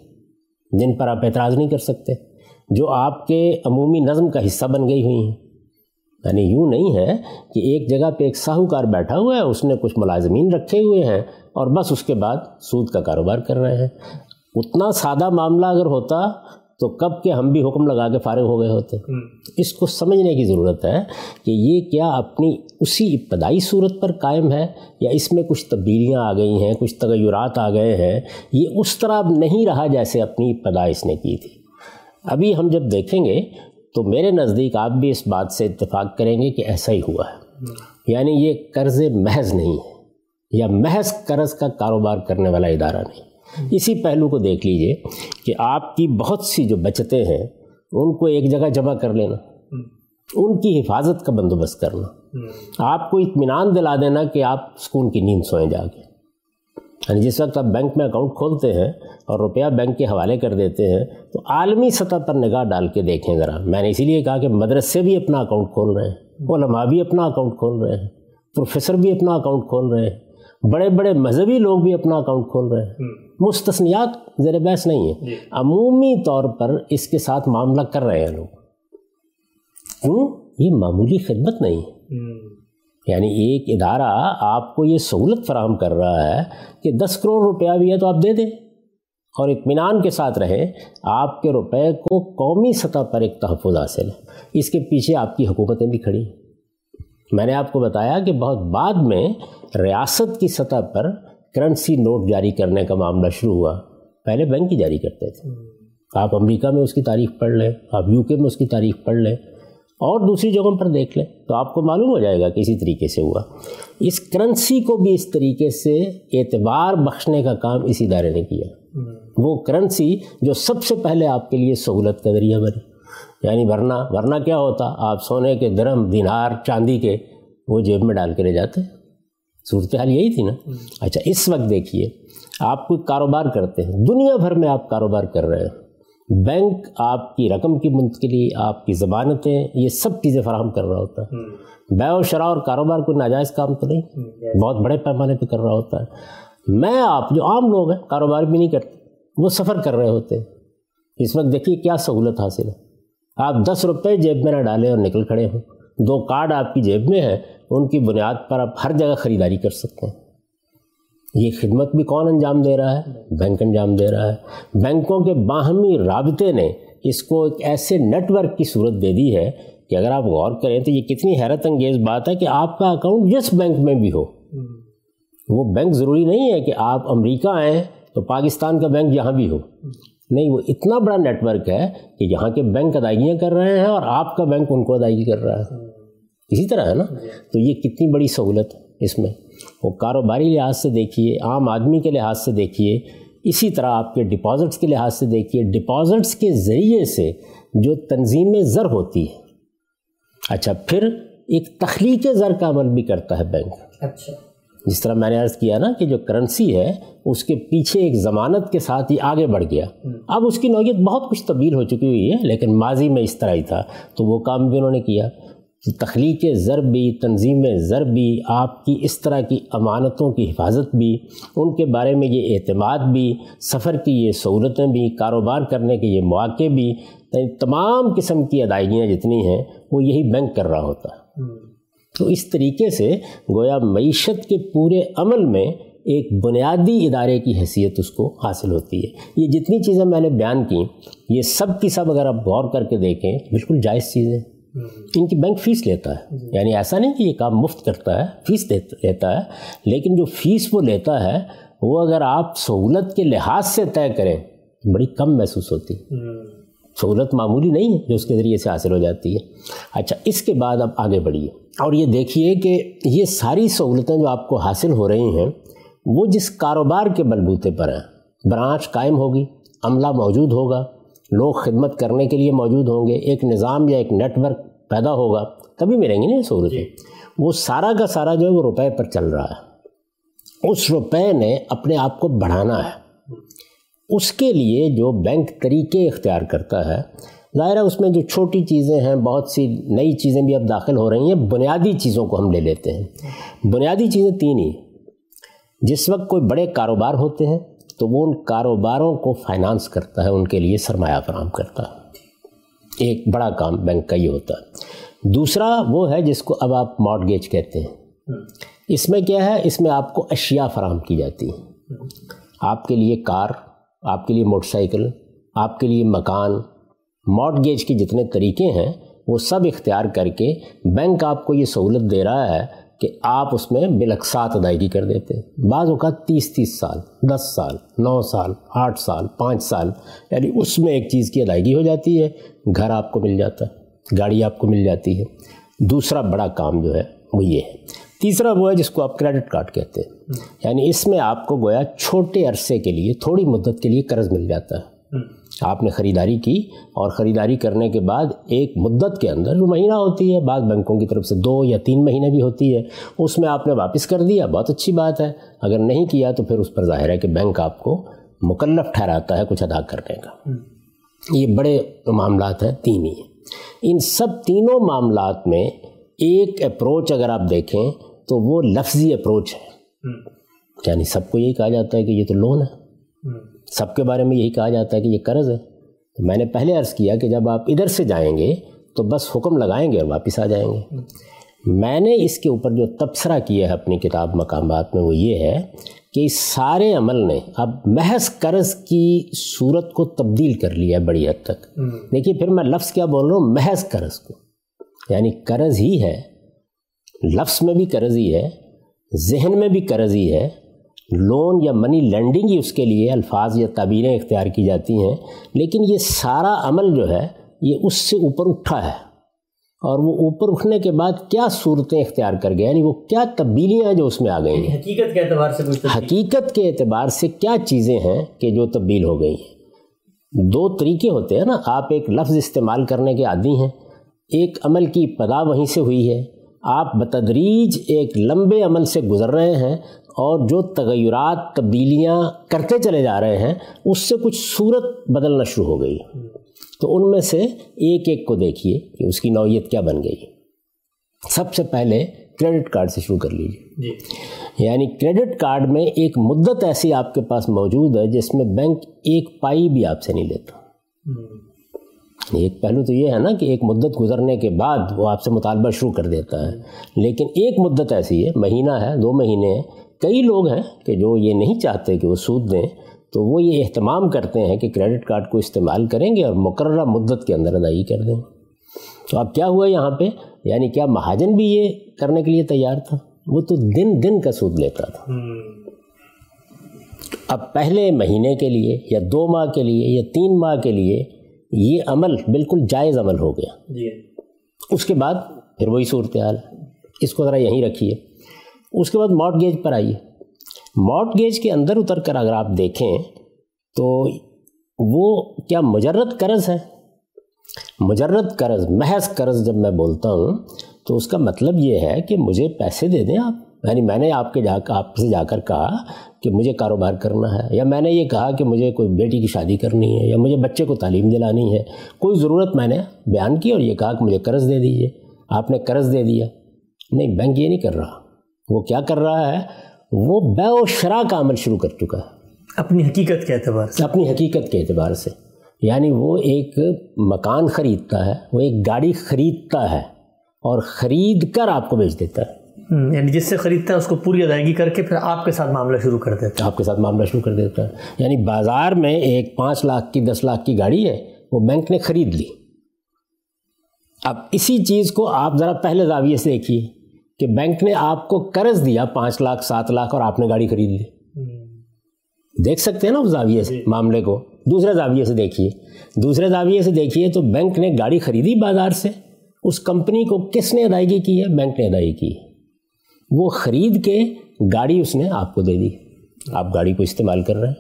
جن پر آپ اعتراض نہیں کر سکتے۔ جو آپ کے عمومی نظم کا حصہ بن گئی ہوئی ہیں۔ یعنی یوں نہیں ہے کہ ایک جگہ پہ ایک ساہوکار بیٹھا ہوا ہے اس نے کچھ ملازمین رکھے ہوئے ہیں اور بس اس کے بعد سود کا کاروبار کر رہے ہیں۔ اتنا سادہ معاملہ اگر ہوتا تو کب کے ہم بھی حکم لگا کے فارغ ہو گئے ہوتے۔ اس کو سمجھنے کی ضرورت ہے کہ یہ کیا اپنی اسی ابتدائی صورت پر قائم ہے یا اس میں کچھ تبدیلیاں آ گئی ہیں کچھ تغیرات آ گئے ہیں۔ یہ اس طرح نہیں رہا جیسے اپنی ابتدا اس نے کی تھی۔ ابھی ہم جب دیکھیں گے تو میرے نزدیک آپ بھی اس بات سے اتفاق کریں گے کہ ایسا ہی ہوا ہے۔ یعنی یہ قرض محض نہیں ہے یا محض قرض کا کاروبار کرنے والا ادارہ نہیں۔ اسی پہلو کو دیکھ لیجیے کہ آپ کی بہت سی جو بچتیں ہیں ان کو ایک جگہ جمع کر لینا ان کی حفاظت کا بندوبست کرنا۔ آپ کو اطمینان دلا دینا کہ آپ سکون کی نیند سوئیں جا کے۔ یعنی جس وقت آپ بینک میں اکاؤنٹ کھولتے ہیں اور روپیہ بینک کے حوالے کر دیتے ہیں تو عالمی سطح پر نگاہ ڈال کے دیکھیں ذرا۔ میں نے اسی لیے کہا کہ مدرسے بھی اپنا اکاؤنٹ کھول رہے ہیں علماء بھی اپنا اکاؤنٹ کھول رہے ہیں پروفیسر بھی اپنا اکاؤنٹ کھول رہے ہیں بڑے بڑے مذہبی لوگ بھی اپنا اکاؤنٹ کھول رہے ہیں۔ مستثنیات زیر بحث نہیں ہے جی۔ عمومی طور پر اس کے ساتھ معاملہ کر رہے ہیں لوگ۔ کیوں یہ معمولی خدمت نہیں ہے۔ یعنی ایک ادارہ آپ کو یہ سہولت فراہم کر رہا ہے کہ دس کروڑ روپیہ بھی ہے تو آپ دے دیں اور اطمینان کے ساتھ رہیں آپ کے روپے کو قومی سطح پر ایک تحفظ حاصل ہے۔ اس کے پیچھے آپ کی حکومتیں بھی کھڑی۔ ہیں میں نے آپ کو بتایا کہ بہت بعد میں ریاست کی سطح پر کرنسی نوٹ جاری کرنے کا معاملہ شروع ہوا۔ پہلے بینک ہی جاری کرتے تھے۔ آپ امریکہ میں اس کی تاریخ پڑھ لیں آپ یو کے میں اس کی تاریخ پڑھ لیں۔ اور دوسری جگہوں پر دیکھ لیں تو آپ کو معلوم ہو جائے گا کہ اسی طریقے سے ہوا۔ اس کرنسی کو بھی اس طریقے سے اعتبار بخشنے کا کام اس ادارے نے کیا۔ وہ کرنسی جو سب سے پہلے آپ کے لیے سہولت کا ذریعہ بنی۔ یعنی ورنہ ورنہ کیا ہوتا؟ آپ سونے کے درم، دینار، چاندی کے وہ جیب میں ڈال کے لے جاتے۔ صورتحال یہی تھی نا؟ اچھا اس وقت دیکھیے، آپ کوئی کاروبار کرتے ہیں۔ دنیا بھر میں آپ کاروبار کر رہے ہیں۔ بینک آپ کی رقم کی منتقلی آپ کی ضمانتیں یہ سب چیزیں فراہم کر رہا ہوتا ہے۔ بے و شرح اور کاروبار کوئی ناجائز کام تو نہیں بہت بڑے پیمانے پہ کر رہا ہوتا ہے۔ میں آپ جو عام لوگ ہیں کاروبار بھی نہیں کرتے وہ سفر کر رہے ہوتے ہیں۔ اس وقت دیکھیے کیا سہولت حاصل ہے۔ آپ دس روپے جیب میں نہ ڈالیں اور نکل کھڑے ہوں۔ دو کارڈ آپ کی جیب میں ہیں ان کی بنیاد پر آپ ہر جگہ خریداری کر سکتے ہیں۔ یہ خدمت بھی کون انجام دے رہا ہے؟ بینک انجام دے رہا ہے۔ بینکوں کے باہمی رابطے نے اس کو ایک ایسے نیٹ ورک کی صورت دے دی ہے کہ اگر آپ غور کریں تو یہ کتنی حیرت انگیز بات ہے کہ آپ کا اکاؤنٹ جس بینک میں بھی ہو۔ وہ بینک ضروری نہیں ہے کہ آپ امریکہ آئیں تو پاکستان کا بینک یہاں بھی ہو۔ نہیں، وہ اتنا بڑا نیٹ ورک ہے کہ یہاں کے بینک ادائیگیاں کر رہے ہیں اور آپ کا بینک ان کو ادائیگی کر رہا ہے۔ اسی طرح ہے نا؟ تو یہ کتنی بڑی سہولت اس میں۔ وہ کاروباری لحاظ سے دیکھیے عام آدمی کے لحاظ سے دیکھیے اسی طرح آپ کے ڈپازٹس کے لحاظ سے دیکھیے ڈپازٹس کے ذریعے سے جو تنظیم زر ہوتی ہے۔ اچھا پھر ایک تخلیق زر کا عمل بھی کرتا ہے بینک۔ اچھا۔ جس طرح میں نے عرض کیا نا کہ جو کرنسی ہے اس کے پیچھے ایک ضمانت کے ساتھ ہی آگے بڑھ گیا۔ اب اس کی نوعیت بہت کچھ تبدیل ہو چکی ہوئی ہے لیکن ماضی میں اس طرح ہی تھا تو وہ کام بھی انہوں نے کیا۔ تخلیق ضرب بھی تنظیم ضرب بھی آپ کی اس طرح کی امانتوں کی حفاظت بھی، ان کے بارے میں یہ اعتماد بھی، سفر کی یہ سہولتیں بھی، کاروبار کرنے کے یہ مواقع بھی، تمام قسم کی ادائیگیاں جتنی ہیں، وہ یہی بینک کر رہا ہوتا ہے۔ تو اس طریقے سے گویا معیشت کے پورے عمل میں ایک بنیادی ادارے کی حیثیت اس کو حاصل ہوتی ہے۔ یہ جتنی چیزیں میں نے بیان کی، یہ سب کی سب اگر آپ غور کر کے دیکھیں، بالکل جائز چیزیں۔ ان کی بینک فیس لیتا ہے۔ یعنی ایسا نہیں کہ یہ کام مفت کرتا ہے فیس لیتا ہے لیکن جو فیس وہ لیتا ہے وہ اگر آپ سہولت کے لحاظ سے طے کریں بڑی کم محسوس ہوتی۔ سہولت معمولی نہیں ہے جو اس کے ذریعے سے حاصل ہو جاتی ہے۔ اچھا اس کے بعد اب آگے بڑھیے۔ اور یہ دیکھیے کہ یہ ساری سہولتیں جو آپ کو حاصل ہو رہی ہیں وہ جس کاروبار کے بلبوتے پر ہیں برانچ قائم ہوگی عملہ موجود ہوگا لوگ خدمت کرنے کے لیے موجود ہوں گے ایک نظام یا ایک نیٹ ورک پیدا ہوگا تبھی ملیں گی نا سہولتیں۔ جی۔ وہ سارا کا سارا جو ہے وہ روپے پر چل رہا ہے۔ اس روپے نے اپنے آپ کو بڑھانا ہے۔ اس کے لیے جو بینک طریقے اختیار کرتا ہے ظاہر ہے اس میں جو چھوٹی چیزیں ہیں بہت سی نئی چیزیں بھی اب داخل ہو رہی ہیں بنیادی چیزوں کو ہم لے لیتے ہیں۔ بنیادی چیزیں تین ہی۔ جس وقت کوئی بڑے کاروبار ہوتے ہیں تو وہ ان کاروباروں کو فائنانس کرتا ہے، ان کے لیے سرمایہ فراہم کرتا ہے۔ ایک بڑا کام بینک کا یہ ہوتا ہے۔ دوسرا وہ ہے جس کو اب آپ مارٹگیج کہتے ہیں۔ اس میں کیا ہے؟ اس میں آپ کو اشیاء فراہم کی جاتی ہیں۔ آپ کے لیے کار، آپ کے لیے موٹر سائیکل، آپ کے لیے مکان مارٹگیج کے جتنے طریقے ہیں، وہ سب اختیار کر کے بینک آپ کو یہ سہولت دے رہا ہے کہ آپ اس میں بلکسات ادائیگی کر دیتے بعض اوقات تیس تیس سال، دس سال، نو سال، آٹھ سال، پانچ سال یعنی اس میں ایک چیز کی ادائیگی ہو جاتی ہے، گھر آپ کو مل جاتا ہے، گاڑی آپ کو مل جاتی ہے۔ دوسرا بڑا کام جو ہے وہ یہ ہے۔ تیسرا وہ ہے جس کو آپ کریڈٹ کارڈ کہتے ہیں۔ یعنی اس میں آپ کو گویا چھوٹے عرصے کے لیے، تھوڑی مدت کے لیے قرض مل جاتا ہے۔ آپ نے خریداری کی اور خریداری کرنے کے بعد ایک مدت کے اندر جو مہینہ ہوتی ہے بعض بینکوں کی طرف سے دو یا تین مہینے بھی ہوتی ہے۔ اس میں آپ نے واپس کر دیا بہت اچھی بات ہے۔ اگر نہیں کیا تو پھر اس پر ظاہر ہے کہ بینک آپ کو مکلف ٹھہراتا ہے کچھ ادا کرنے کا۔ یہ بڑے معاملات ہیں تین ہی ان سب تینوں معاملات میں ایک اپروچ اگر آپ دیکھیں تو وہ لفظی اپروچ ہے۔ یعنی سب کو یہی کہا جاتا ہے کہ یہ تو لون ہے۔ سب کے بارے میں یہی کہا جاتا ہے کہ یہ قرض ہے۔ تو میں نے پہلے عرض کیا کہ جب آپ ادھر سے جائیں گے تو بس حکم لگائیں گے اور واپس آ جائیں گے۔ میں نے اس کے اوپر جو تبصرہ کیا ہے اپنی کتاب مقامات میں وہ یہ ہے کہ اس سارے عمل نے اب محض قرض کی صورت کو تبدیل کر لیا ہے بڑی حد تک۔ دیکھیے پھر میں لفظ کیا بول رہا ہوں؟ محض قرض کو۔ یعنی قرض ہی ہے لفظ میں بھی قرض ہی ہے ذہن میں بھی قرض ہی ہے لون یا منی لینڈنگ ہی اس کے لیے الفاظ یا تعبیریں اختیار کی جاتی ہیں لیکن یہ سارا عمل جو ہے یہ اس سے اوپر اٹھا ہے۔ اور وہ اوپر اٹھنے کے بعد کیا صورتیں اختیار کر گئے یعنی وہ کیا تبدیلیاں جو اس میں آ گئی ہیں۔ حقیقت کے اعتبار سے حقیقت کے اعتبار سے کیا چیزیں ہیں کہ جو تبدیل ہو گئی ہیں۔ دو طریقے ہوتے ہیں نا آپ ایک لفظ استعمال کرنے کے عادی ہیں۔ ایک عمل کی ابتدا وہیں سے ہوئی ہے۔ آپ بتدریج ایک لمبے عمل سے گزر رہے ہیں۔ اور جو تغیرات تبدیلیاں کرتے چلے جا رہے ہیں اس سے کچھ صورت بدلنا شروع ہو گئی۔ تو ان میں سے ایک ایک کو دیکھیے کہ اس کی نوعیت کیا بن گئی۔ سب سے پہلے کریڈٹ کارڈ سے شروع کر لیجیے جی۔ یعنی کریڈٹ کارڈ میں ایک مدت ایسی آپ کے پاس موجود ہے جس میں بینک ایک پائی بھی آپ سے نہیں لیتا۔ ایک پہلو تو یہ ہے نا کہ ایک مدت گزرنے کے بعد وہ آپ سے مطالبہ شروع کر دیتا ہے۔ لیکن ایک مدت ایسی ہے مہینہ ہے دو مہینے ہیں کئی لوگ ہیں کہ جو یہ نہیں چاہتے کہ وہ سود دیں تو وہ یہ اہتمام کرتے ہیں کہ کریڈٹ کارڈ کو استعمال کریں گے اور مقررہ مدت کے اندر ادائیگی کر دیں۔ تو اب کیا ہوا یہاں پہ؟ یعنی کیا مہاجن بھی یہ کرنے کے لیے تیار تھا؟ وہ تو دن دن کا سود لیتا تھا۔ اب پہلے مہینے کے لیے یا دو ماہ کے لیے یا تین ماہ کے لیے یہ عمل بالکل جائز عمل ہو گیا۔ جی۔ اس کے بعد پھر وہی صورتحال۔ اس کو ذرا یہیں رکھیے۔ اس کے بعد موٹ گیج پر آئیے۔ موٹ گیج کے اندر اتر کر اگر آپ دیکھیں تو وہ کیا مجرد قرض ہے؟ مجرد قرض، محض قرض جب میں بولتا ہوں تو اس کا مطلب یہ ہے کہ مجھے پیسے دے دیں آپ۔ یعنی میں نے آپ کے جا، آپ سے جا کر کہا کہ مجھے کاروبار کرنا ہے، یا میں نے یہ کہا کہ مجھے کوئی بیٹی کی شادی کرنی ہے، یا مجھے بچے کو تعلیم دلانی ہے۔ کوئی ضرورت میں نے بیان کی اور یہ کہا کہ مجھے قرض دے دیجیے آپ نے قرض دے دیا۔ نہیں، بینک یہ نہیں کر رہا۔ وہ کیا کر رہا ہے؟ وہ بے و شرح کا عمل شروع کر چکا ہے۔ اپنی حقیقت کے اعتبار سے۔ اپنی حقیقت کے اعتبار سے۔ یعنی وہ ایک مکان خریدتا ہے وہ ایک گاڑی خریدتا ہے اور خرید کر آپ کو بیچ دیتا ہے۔ یعنی جس سے خریدتا ہے اس کو پوری ادائیگی کر کے پھر آپ کے ساتھ معاملہ شروع کر دیتا ہے۔ آپ کے ساتھ معاملہ شروع کر دیتا ہے۔ یعنی بازار میں ایک پانچ لاکھ کی دس لاکھ کی گاڑی ہے وہ بینک نے خرید لی۔ اب اسی چیز کو آپ ذرا پہلے زاویے سے دیکھیے۔ کہ بینک نے آپ کو قرض دیا پانچ لاکھ سات لاکھ اور آپ نے گاڑی خرید لی۔ دیکھ سکتے ہیں نا اس زاویے سے جی۔ معاملے کو۔ دوسرے زاویے سے دیکھیے۔ دوسرے زاویے سے دیکھیے تو بینک نے گاڑی خریدی بازار سے۔ اس کمپنی کو کس نے ادائیگی کی ہے؟ بینک نے ادائیگی کی۔ وہ خرید کے گاڑی اس نے آپ کو دے دی۔ آپ گاڑی کو استعمال کر رہے ہیں۔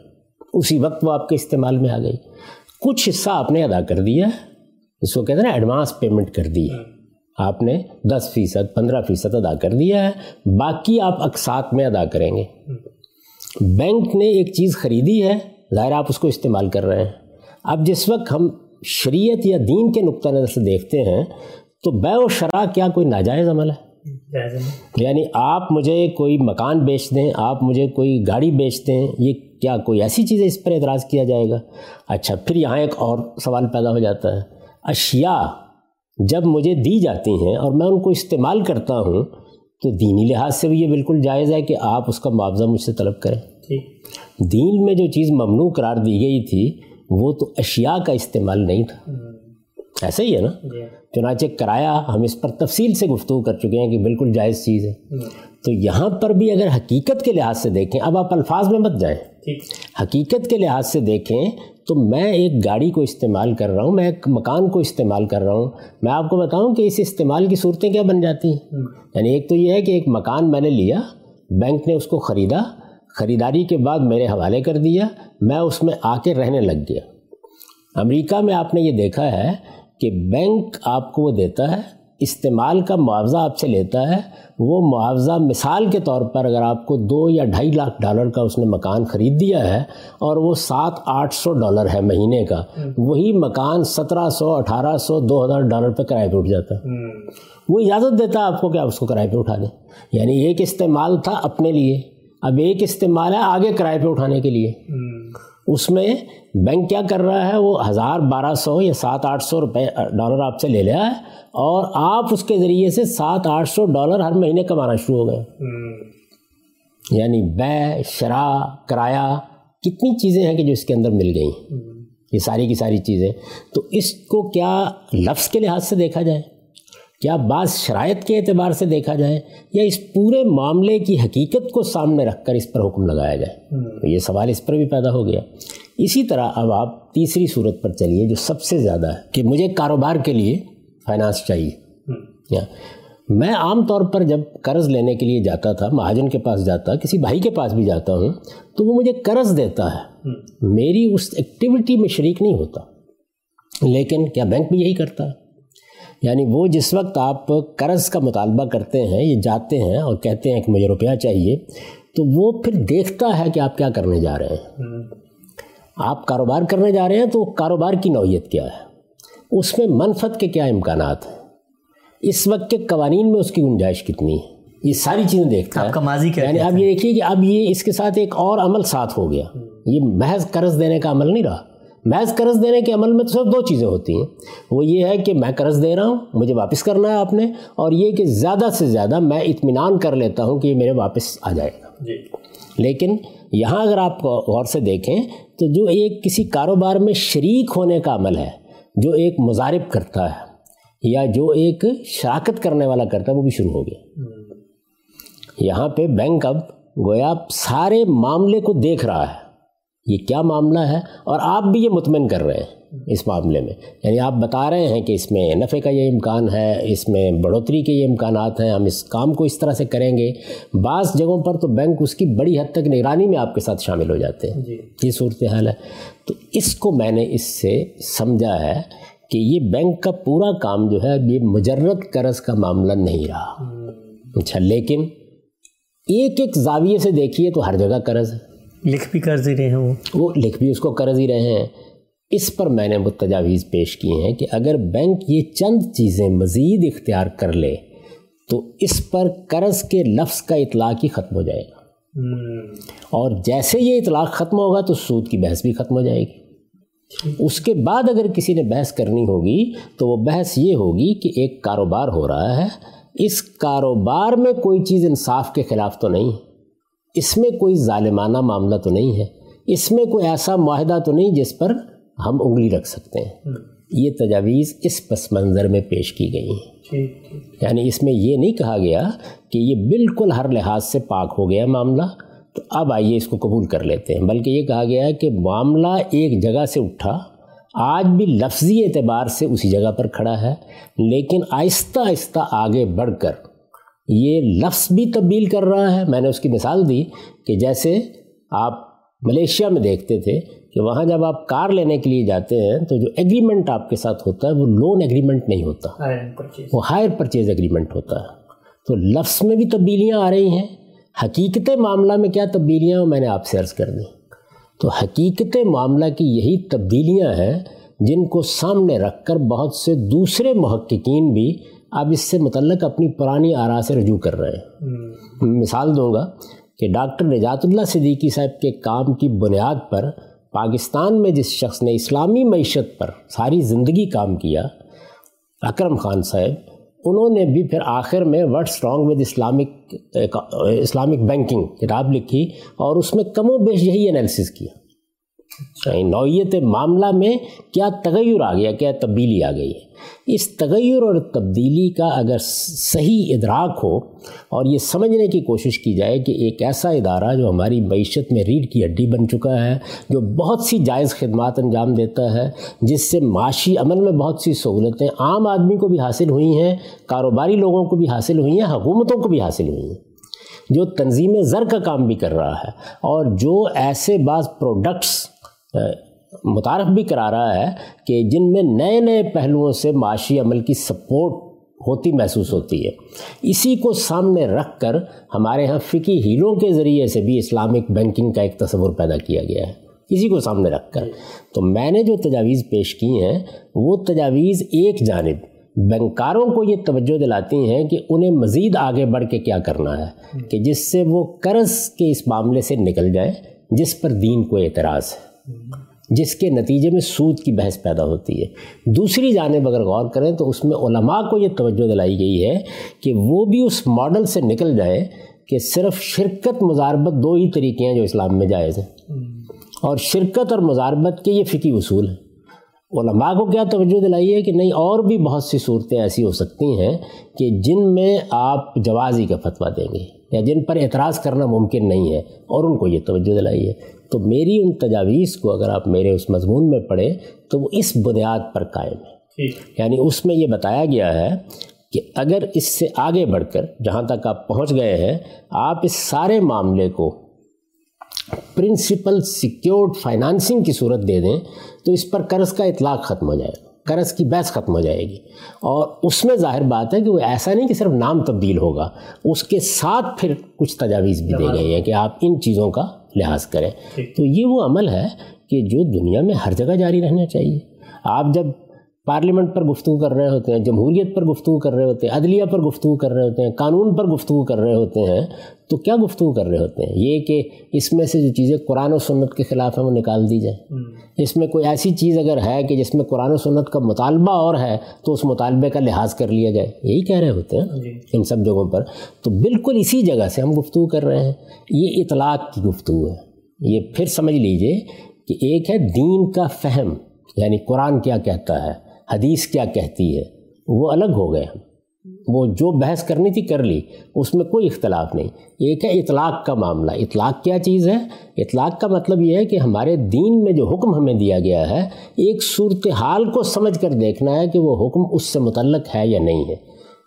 اسی وقت وہ آپ کے استعمال میں آ گئی۔ کچھ حصہ آپ نے ادا کر دیا۔ اس کو کہتے ہیں نا ایڈوانس پیمنٹ کر دی۔ ہے آپ نے دس فیصد پندرہ فیصد ادا کر دیا ہے باقی آپ اقساط میں ادا کریں گے۔ بینک نے ایک چیز خریدی ہے ظاہر آپ اس کو استعمال کر رہے ہیں۔ اب جس وقت ہم شریعت یا دین کے نقطہ نظر سے دیکھتے ہیں تو بے و شرح کیا کوئی ناجائز عمل ہے؟ یعنی آپ مجھے کوئی مکان بیچ دیں آپ مجھے کوئی گاڑی بیچ دیں یہ کیا کوئی ایسی چیز ہے اس پر اعتراض کیا جائے گا؟ اچھا پھر یہاں ایک اور سوال پیدا ہو جاتا ہے۔ اشیاء جب مجھے دی جاتی ہیں اور میں ان کو استعمال کرتا ہوں تو دینی لحاظ سے بھی یہ بالکل جائز ہے کہ آپ اس کا معاوضہ مجھ سے طلب کریں۔ دین میں جو چیز ممنوع قرار دی گئی تھی وہ تو اشیاء کا استعمال نہیں تھا۔ ایسا ہی ہے نا؟ جی۔ چنانچہ کرایہ ہم اس پر تفصیل سے گفتگو کر چکے ہیں کہ بالکل جائز چیز ہے۔ تو یہاں پر بھی اگر حقیقت کے لحاظ سے دیکھیں اب آپ الفاظ میں مت جائیں۔ حقیقت کے لحاظ سے دیکھیں تو میں ایک گاڑی کو استعمال کر رہا ہوں میں ایک مکان کو استعمال کر رہا ہوں۔ میں آپ کو بتاؤں کہ اس استعمال کی صورتیں کیا بن جاتی ہیں؟ یعنی ایک تو یہ ہے کہ ایک مکان میں نے لیا بینک نے اس کو خریدا خریداری کے بعد میرے حوالے کر دیا میں اس میں آ کے رہنے لگ گیا۔ امریکہ میں آپ نے یہ دیکھا ہے کہ بینک آپ کو وہ دیتا ہے استعمال کا معاوضہ آپ سے لیتا ہے، وہ معاوضہ مثال کے طور پر اگر آپ کو دو یا ڈھائی لاکھ ڈالر کا اس نے مکان خرید دیا ہے اور وہ سات آٹھ سو ڈالر ہے مہینے کا، وہی مکان سترہ سو، اٹھارہ سو، دو ہزار ڈالر پہ کرائے پہ اٹھ جاتا۔ وہ اجازت دیتا ہے آپ کو کہ آپ اس کو کرائے پہ اٹھا دیں۔ یعنی ایک استعمال تھا اپنے لیے، اب ایک استعمال ہے آگے کرائے پہ اٹھانے کے لیے۔ اس میں بینک کیا کر رہا ہے؟ وہ ہزار بارہ سو یا سات آٹھ سو روپے ڈالر آپ سے لے لیا ہے اور آپ اس کے ذریعے سے سات آٹھ سو ڈالر ہر مہینے کمانا شروع ہو گئے۔ یعنی بے شرح کرایہ کتنی چیزیں ہیں کہ جو اس کے اندر مل گئی یہ ساری کی ساری چیزیں۔ تو اس کو کیا لفظ کے لحاظ سے دیکھا جائے؟ کیا بعض شرائط کے اعتبار سے دیکھا جائے یا اس پورے معاملے کی حقیقت کو سامنے رکھ کر اس پر حکم لگایا جائے؟ تو یہ سوال اس پر بھی پیدا ہو گیا۔ اسی طرح اب آپ تیسری صورت پر چلیے جو سب سے زیادہ ہے کہ مجھے کاروبار کے لیے فائنانس چاہیے۔ میں عام طور پر جب قرض لینے کے لیے جاتا تھا مہاجن کے پاس جاتا کسی بھائی کے پاس بھی جاتا ہوں تو وہ مجھے قرض دیتا ہے۔ میری اس ایکٹیویٹی میں شریک نہیں ہوتا۔ لیکن کیا بینک بھی یہی کرتا ہے؟ یعنی وہ جس وقت آپ قرض کا مطالبہ کرتے ہیں یہ جاتے ہیں اور کہتے ہیں کہ مجھے روپیہ چاہیے تو وہ پھر دیکھتا ہے کہ آپ کیا کرنے جا رہے ہیں۔ آپ کاروبار کرنے جا رہے ہیں تو کاروبار کی نوعیت کیا ہے؟ اس میں منفت کے کیا امکانات ہیں؟ اس وقت کے قوانین میں اس کی گنجائش کتنی ہے؟ یہ ساری چیزیں دیکھتا ہے۔ ماضی کیا یعنی اب یہ دیکھیے کہ اب یہ اس کے ساتھ ایک اور عمل ساتھ ہو گیا۔ یہ محض قرض دینے کا عمل نہیں رہا۔ محض قرض دینے کے عمل میں تو صرف دو چیزیں ہوتی ہیں۔ وہ یہ ہے کہ میں قرض دے رہا ہوں مجھے واپس کرنا ہے آپ نے اور یہ کہ زیادہ سے زیادہ میں اطمینان کر لیتا ہوں کہ یہ میرے واپس آ جائے گا۔ جی۔ لیکن یہاں اگر آپ غور سے دیکھیں تو جو ایک کسی کاروبار میں شریک ہونے کا عمل ہے جو ایک مضارب کرتا ہے یا جو ایک شراکت کرنے والا کرتا ہے وہ بھی شروع ہو گیا۔ یہاں پہ بینک اب گویا سارے معاملے کو دیکھ رہا ہے۔ یہ کیا معاملہ ہے؟ اور آپ بھی یہ مطمئن کر رہے ہیں اس معاملے میں۔ یعنی آپ بتا رہے ہیں کہ اس میں نفع کا یہ امکان ہے اس میں بڑھوتری کے یہ امکانات ہیں ہم اس کام کو اس طرح سے کریں گے۔ بعض جگہوں پر تو بینک اس کی بڑی حد تک نگرانی میں آپ کے ساتھ شامل ہو جاتے ہیں۔ جی۔ یہ صورتحال ہے۔ تو اس کو میں نے اس سے سمجھا ہے کہ یہ بینک کا پورا کام جو ہے یہ مجرد قرض کا معاملہ نہیں رہا۔ اچھا لیکن ایک ایک زاویے سے دیکھیے تو ہر جگہ قرض ہے۔ لکھ بھی قرض ہی رہے ہیں وہ۔ وہ لکھ بھی اس کو قرض ہی رہے ہیں۔ اس پر میں نے متجاویز پیش کی ہیں کہ اگر بینک یہ چند چیزیں مزید اختیار کر لے تو اس پر قرض کے لفظ کا اطلاق ہی ختم ہو جائے گا۔ اور جیسے یہ اطلاق ختم ہوگا تو سود کی بحث بھی ختم ہو جائے گی۔ اس کے بعد اگر کسی نے بحث کرنی ہوگی تو وہ بحث یہ ہوگی کہ ایک کاروبار ہو رہا ہے۔ اس کاروبار میں کوئی چیز انصاف کے خلاف تو نہیں۔ اس میں کوئی ظالمانہ معاملہ تو نہیں ہے اس میں کوئی ایسا معاہدہ تو نہیں جس پر ہم انگلی رکھ سکتے ہیں۔ یہ تجاویز اس پس منظر میں پیش کی گئی ہیں۔ یعنی اس میں یہ نہیں کہا گیا کہ یہ بالکل ہر لحاظ سے پاک ہو گیا معاملہ تو اب آئیے اس کو قبول کر لیتے ہیں۔ بلکہ یہ کہا گیا ہے کہ معاملہ ایک جگہ سے اٹھا آج بھی لفظی اعتبار سے اسی جگہ پر کھڑا ہے لیکن آہستہ آہستہ آگے بڑھ کر یہ لفظ بھی تبدیل کر رہا ہے۔ میں نے اس کی مثال دی کہ جیسے آپ ملیشیا میں دیکھتے تھے کہ وہاں جب آپ کار لینے کے لیے جاتے ہیں تو جو ایگریمنٹ آپ کے ساتھ ہوتا ہے وہ لون ایگریمنٹ نہیں ہوتا۔ وہ ہائر پرچیز ایگریمنٹ ہوتا ہے۔ تو لفظ میں بھی تبدیلیاں آ رہی ہیں۔ حقیقت معاملہ میں کیا تبدیلیاں ہیں؟ میں نے آپ سے عرض کر دیں تو حقیقت معاملہ کی یہی تبدیلیاں ہیں جن کو سامنے رکھ کر بہت سے دوسرے محققین بھی آپ اس سے متعلق اپنی پرانی آرا سے رجوع کر رہے ہیں۔ مثال دوں گا کہ ڈاکٹر نجات اللہ صدیقی صاحب کے کام کی بنیاد پر پاکستان میں جس شخص نے اسلامی معیشت پر ساری زندگی کام کیا اکرم خان صاحب انہوں نے بھی پھر آخر میں word strong with Islamic Islamic banking کتاب لکھی اور اس میں کم و بیش یہی انالیسس کیا۔ اچھا، نوعیت معاملہ میں کیا تغیر آ گیا، کیا تبدیلی آ گئی؟ ہے اس تغیر اور تبدیلی کا اگر صحیح ادراک ہو اور یہ سمجھنے کی کوشش کی جائے کہ ایک ایسا ادارہ جو ہماری معیشت میں ریڑھ کی ہڈی بن چکا ہے، جو بہت سی جائز خدمات انجام دیتا ہے، جس سے معاشی عمل میں بہت سی سہولتیں عام آدمی کو بھی حاصل ہوئی ہیں، کاروباری لوگوں کو بھی حاصل ہوئی ہیں، حکومتوں کو بھی حاصل ہوئی ہیں۔ جو تنظیم زر کا کام بھی کر رہا ہے اور جو ایسے بعض پروڈکٹس متعارف بھی کرا رہا ہے کہ جن میں نئے نئے پہلوؤں سے معاشی عمل کی سپورٹ ہوتی محسوس ہوتی ہے۔ اسی کو سامنے رکھ کر ہمارے ہاں فقی ہیلوں کے ذریعے سے بھی اسلامک بینکنگ کا ایک تصور پیدا کیا گیا ہے۔ اسی کو سامنے رکھ کر۔ تو میں نے جو تجاویز پیش کی ہیں، وہ تجاویز ایک جانب بینکاروں کو یہ توجہ دلاتی ہیں کہ انہیں مزید آگے بڑھ کے کیا کرنا ہے، کہ جس سے وہ قرض کے اس معاملے سے نکل جائے جس پر دین کو اعتراض ہے۔ جس کے نتیجے میں سود کی بحث پیدا ہوتی ہے۔ دوسری جانب اگر غور کریں تو اس میں علماء کو یہ توجہ دلائی گئی ہے کہ وہ بھی اس ماڈل سے نکل جائے کہ صرف شرکت مزاربت دو ہی طریقے ہیں جو اسلام میں جائز ہیں۔ اور شرکت اور مزاربت کے یہ فقی اصول ہیں۔ علماء کو کیا توجہ دلائی ہے کہ نہیں، اور بھی بہت سی صورتیں ایسی ہو سکتی ہیں کہ جن میں آپ جوازی کا فتویٰ دیں گے یا جن پر اعتراض کرنا ممکن نہیں ہے، اور ان کو یہ توجہ دلائی ہے۔ تو میری ان تجاویز کو اگر آپ میرے اس مضمون میں پڑھیں تو وہ اس بنیاد پر قائم ہے۔ یعنی اس میں یہ بتایا گیا ہے کہ اگر اس سے آگے بڑھ کر جہاں تک آپ پہنچ گئے ہیں آپ اس سارے معاملے کو پرنسپل سیکیورڈ فائنانسنگ کی صورت دے دیں تو اس پر قرض کا اطلاق ختم ہو جائے گا۔ قرض کی بحث ختم ہو جائے گی۔ اور اس میں ظاہر بات ہے کہ وہ ایسا نہیں کہ صرف نام تبدیل ہوگا اس کے ساتھ پھر کچھ تجاویز بھی دے گئی ہیں کہ آپ ان چیزوں کا لحاظ کریں۔ تو یہ وہ عمل ہے کہ جو دنیا میں ہر جگہ جاری رہنا چاہیے۔ آپ جب پارلیمنٹ پر گفتگو کر رہے ہوتے ہیں جمہوریت پر گفتگو کر رہے ہوتے ہیں عدلیہ پر گفتگو کر رہے ہوتے ہیں قانون پر گفتگو کر رہے ہوتے ہیں تو کیا گفتگو کر رہے ہوتے ہیں؟ یہ کہ اس میں سے جو چیزیں قرآن و سنت کے خلاف ہیں وہ نکال دی جائیں۔ اس میں کوئی ایسی چیز اگر ہے کہ جس میں قرآن و سنت کا مطالبہ اور ہے تو اس مطالبے کا لحاظ کر لیا جائے۔ یہی کہہ رہے ہوتے ہیں جی۔ ان سب جگہوں پر۔ تو بالکل اسی جگہ سے ہم گفتگو کر رہے ہیں۔ یہ اطلاق کی گفتگو ہے۔ یہ پھر سمجھ لیجیے کہ ایک ہے دین کا فہم یعنی قرآن کیا کہتا ہے۔ حدیث کیا کہتی ہے؟ وہ الگ ہو گئے ہم۔ وہ جو بحث کرنی تھی کر لی، اس میں کوئی اختلاف نہیں۔ ایک ہے اطلاق کا معاملہ۔ اطلاق کیا چیز ہے؟ اطلاق کا مطلب یہ ہے کہ ہمارے دین میں جو حکم ہمیں دیا گیا ہے، ایک صورتحال کو سمجھ کر دیکھنا ہے کہ وہ حکم اس سے متعلق ہے یا نہیں ہے۔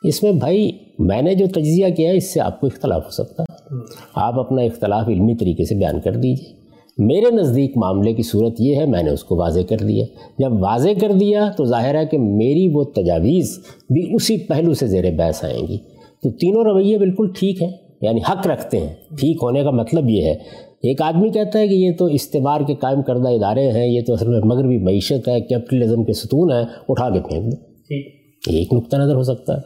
اس میں بھائی، میں نے جو تجزیہ کیا ہے، اس سے آپ کو اختلاف ہو سکتا۔ ہے آپ اپنا اختلاف علمی طریقے سے بیان کر دیجیے میرے نزدیک معاملے کی صورت یہ ہے، میں نے اس کو واضح کر دیا۔ جب واضح کر دیا تو ظاہر ہے کہ میری وہ تجاویز بھی اسی پہلو سے زیر بحث آئیں گی۔ تو تینوں رویے بالکل ٹھیک ہیں یعنی حق رکھتے ہیں۔ ٹھیک ہونے کا مطلب یہ ہے۔ ایک آدمی کہتا ہے کہ یہ تو استعمار کے قائم کردہ ادارے ہیں، یہ تو اصل میں مغربی معیشت ہے، کیپٹلزم کے ستون ہیں، اٹھا کے پھینک دو۔ ایک نقطہ نظر ہو سکتا ہے۔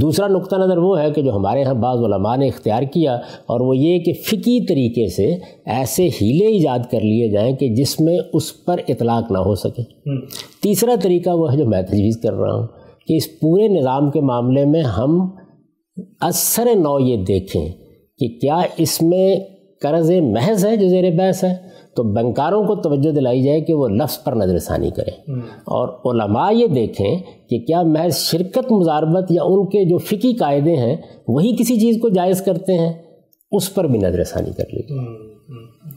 دوسرا نقطہ نظر وہ ہے کہ جو ہمارے ہاں بعض علماء نے اختیار کیا اور وہ یہ کہ فقی طریقے سے ایسے ہیلے ایجاد کر لیے جائیں کہ جس میں اس پر اطلاق نہ ہو سکے۔ تیسرا طریقہ وہ ہے جو میں تجویز کر رہا ہوں کہ اس پورے نظام کے معاملے میں ہم اثر نو یہ دیکھیں کہ کیا اس میں قرض محض ہے جو زیر بحث ہے تو بنکاروں کو توجہ دلائی جائے کہ وہ لفظ پر نظر ثانی کریں۔ اور علماء یہ دیکھیں کہ کیا محض شرکت مزاربت یا ان کے جو فقی قاعدے ہیں وہی کسی چیز کو جائز کرتے ہیں؟ اس پر بھی نظر ثانی کر لیجیے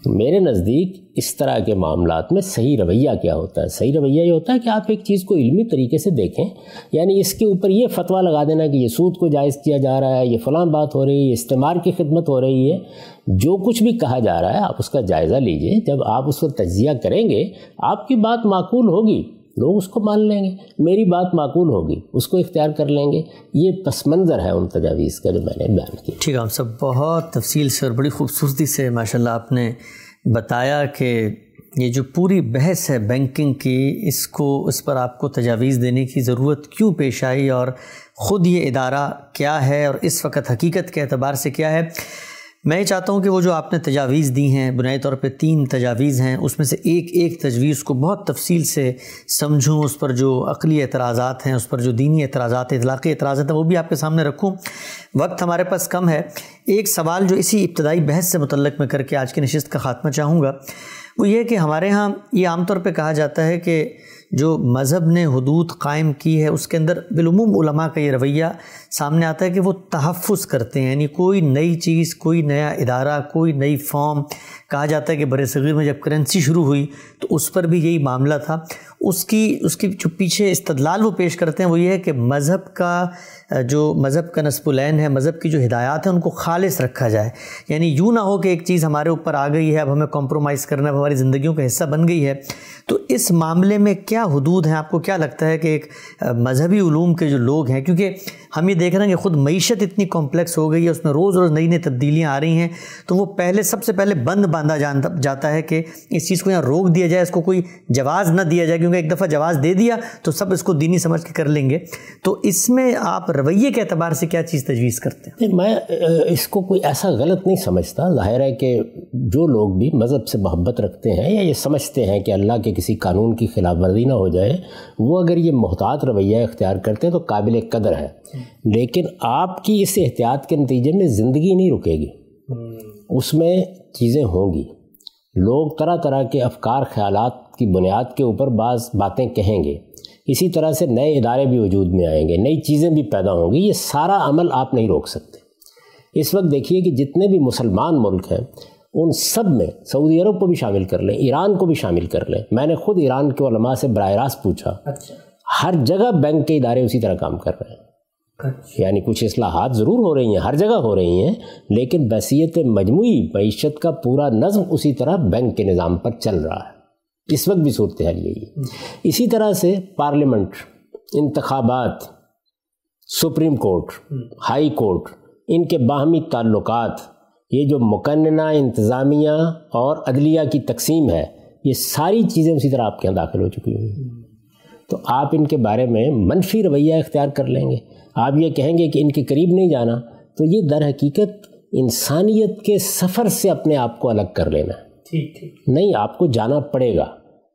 تو میرے نزدیک اس طرح کے معاملات میں صحیح رویہ کیا ہوتا ہے؟ صحیح رویہ یہ ہوتا ہے کہ آپ ایک چیز کو علمی طریقے سے دیکھیں یعنی اس کے اوپر یہ فتویٰ لگا دینا کہ یہ سود کو جائز کیا جا رہا ہے، یہ فلاں بات ہو رہی ہے استعمار کی خدمت ہو رہی ہے، جو کچھ بھی کہا جا رہا ہے آپ اس کا جائزہ لیجیے۔ جب آپ اس کو تجزیہ کریں گے، آپ کی بات معقول ہوگی۔ لوگ اس کو مان لیں گے۔ میری بات معقول ہوگی، اس کو اختیار کر لیں گے۔ یہ پس منظر ہے ان تجاویز کا جو میں نے بیان کیا۔ ٹھیک ہے، ہم سب بہت تفصیل سے اور بڑی خوبصورتی سے ماشاء اللہ آپ نے بتایا کہ یہ جو پوری بحث ہے بینکنگ کی، اس کو، اس پر آپ کو تجاویز دینے کی ضرورت کیوں پیش آئی اور خود یہ ادارہ کیا ہے اور اس وقت حقیقت کے اعتبار سے کیا ہے۔ میں یہ چاہتا ہوں کہ وہ جو آپ نے تجاویز دی ہیں، بنیادی طور پہ تین تجاویز ہیں، اس میں سے ایک ایک تجویز کو بہت تفصیل سے سمجھوں، اس پر جو عقلی اعتراضات ہیں، اس پر جو دینی اعتراضات، اطلاقی اعتراضات ہیں، وہ بھی آپ کے سامنے رکھوں۔ وقت ہمارے پاس کم ہے۔ ایک سوال جو اسی ابتدائی بحث سے متعلق میں کر کے آج کی نشست کا خاتمہ چاہوں گا، وہ یہ کہ ہمارے ہاں یہ عام طور پہ کہا جاتا ہے کہ جو مذہب نے حدود قائم کی ہے، اس کے اندر بالعموم علماء کا یہ رویہ سامنے آتا ہے کہ وہ تحفظ کرتے ہیں۔ یعنی کوئی نئی چیز، کوئی نیا ادارہ، کوئی نئی فارم کہا جاتا ہے کہ بر صغیر میں جب کرنسی شروع ہوئی تو اس پر بھی یہی معاملہ تھا۔ اس کی اس کی جو پیچھے استدلال وہ پیش کرتے ہیں وہ یہ ہے کہ مذہب کا، جو مذہب کا نصب العین ہے، مذہب کی جو ہدایات ہیں، ان کو خالص رکھا جائے۔ یعنی یوں نہ ہو کہ ایک چیز ہمارے اوپر آ گئی ہے، اب ہمیں کمپرومائز کرنا ہے ہماری زندگیوں کا حصہ بن گئی ہے۔ تو اس معاملے میں کیا حدود ہیں؟ آپ کو کیا لگتا ہے کہ ایک مذہبی علوم کے جو لوگ ہیں، کیونکہ ہم یہ دیکھ رہے ہیں کہ خود معیشت اتنی کمپلیکس ہو گئی ہے، اس میں روز روز نئی نئی تبدیلیاں آ رہی ہیں، تو وہ پہلے، سب سے پہلے بند باندھا جانتا جاتا ہے کہ اس چیز کو یہاں روک دیا جائے، اس کو کوئی جواز نہ دیا جائے، کیونکہ ایک دفعہ جواز دے دیا تو سب اس کو دینی سمجھ کے کر لیں گے۔ تو اس میں آپ رویے کے اعتبار سے کیا چیز تجویز کرتے ہیں؟ میں اس کو کوئی ایسا غلط نہیں سمجھتا۔ ظاہر ہے کہ جو لوگ بھی مذہب سے محبت رکھتے ہیں یا یہ سمجھتے ہیں کہ اللہ کے کسی قانون کی خلاف ورزی نہ ہو جائے، وہ اگر یہ محتاط رویہ اختیار کرتے ہیں تو قابل قدر ہے۔ لیکن آپ کی اس احتیاط کے نتیجے میں زندگی نہیں رکے گی۔ اس میں چیزیں ہوں گی۔ لوگ طرح طرح کے افکار، خیالات کی بنیاد کے اوپر بعض باتیں کہیں گے۔ اسی طرح سے نئے ادارے بھی وجود میں آئیں گے، نئی چیزیں بھی پیدا ہوں گی۔ یہ سارا عمل آپ نہیں روک سکتے۔ اس وقت دیکھیے کہ جتنے بھی مسلمان ملک ہیں ان سب میں سعودی عرب کو بھی شامل کر لیں ایران کو بھی شامل کر لیں۔ میں نے خود ایران کے علماء سے براہ راست پوچھا اچھا۔ ہر جگہ بینک کے ادارے اسی طرح کام کر رہے ہیں۔ اچھا۔ یعنی کچھ اصلاحات ضرور ہو رہی ہیں ہر جگہ ہو رہی ہیں لیکن بحثیت مجموعی معیشت کا پورا نظم اسی طرح بینک کے نظام پر چل رہا ہے۔ اس وقت بھی صورتحال یہی ہے۔ اسی طرح سے پارلیمنٹ انتخابات سپریم کورٹ ہائی کورٹ ان کے باہمی تعلقات یہ جو مقننہ انتظامیہ اور عدلیہ کی تقسیم ہے یہ ساری چیزیں اسی طرح آپ کے یہاں داخل ہو چکی ہوئی ہیں۔ تو آپ ان کے بارے میں منفی رویہ اختیار کر لیں گے۔ آپ یہ کہیں گے کہ ان کے قریب نہیں جانا تو یہ در حقیقت انسانیت کے سفر سے اپنے آپ کو الگ کر لینا۔ ٹھیک ٹھیک۔ نہیں آپ کو جانا پڑے گا۔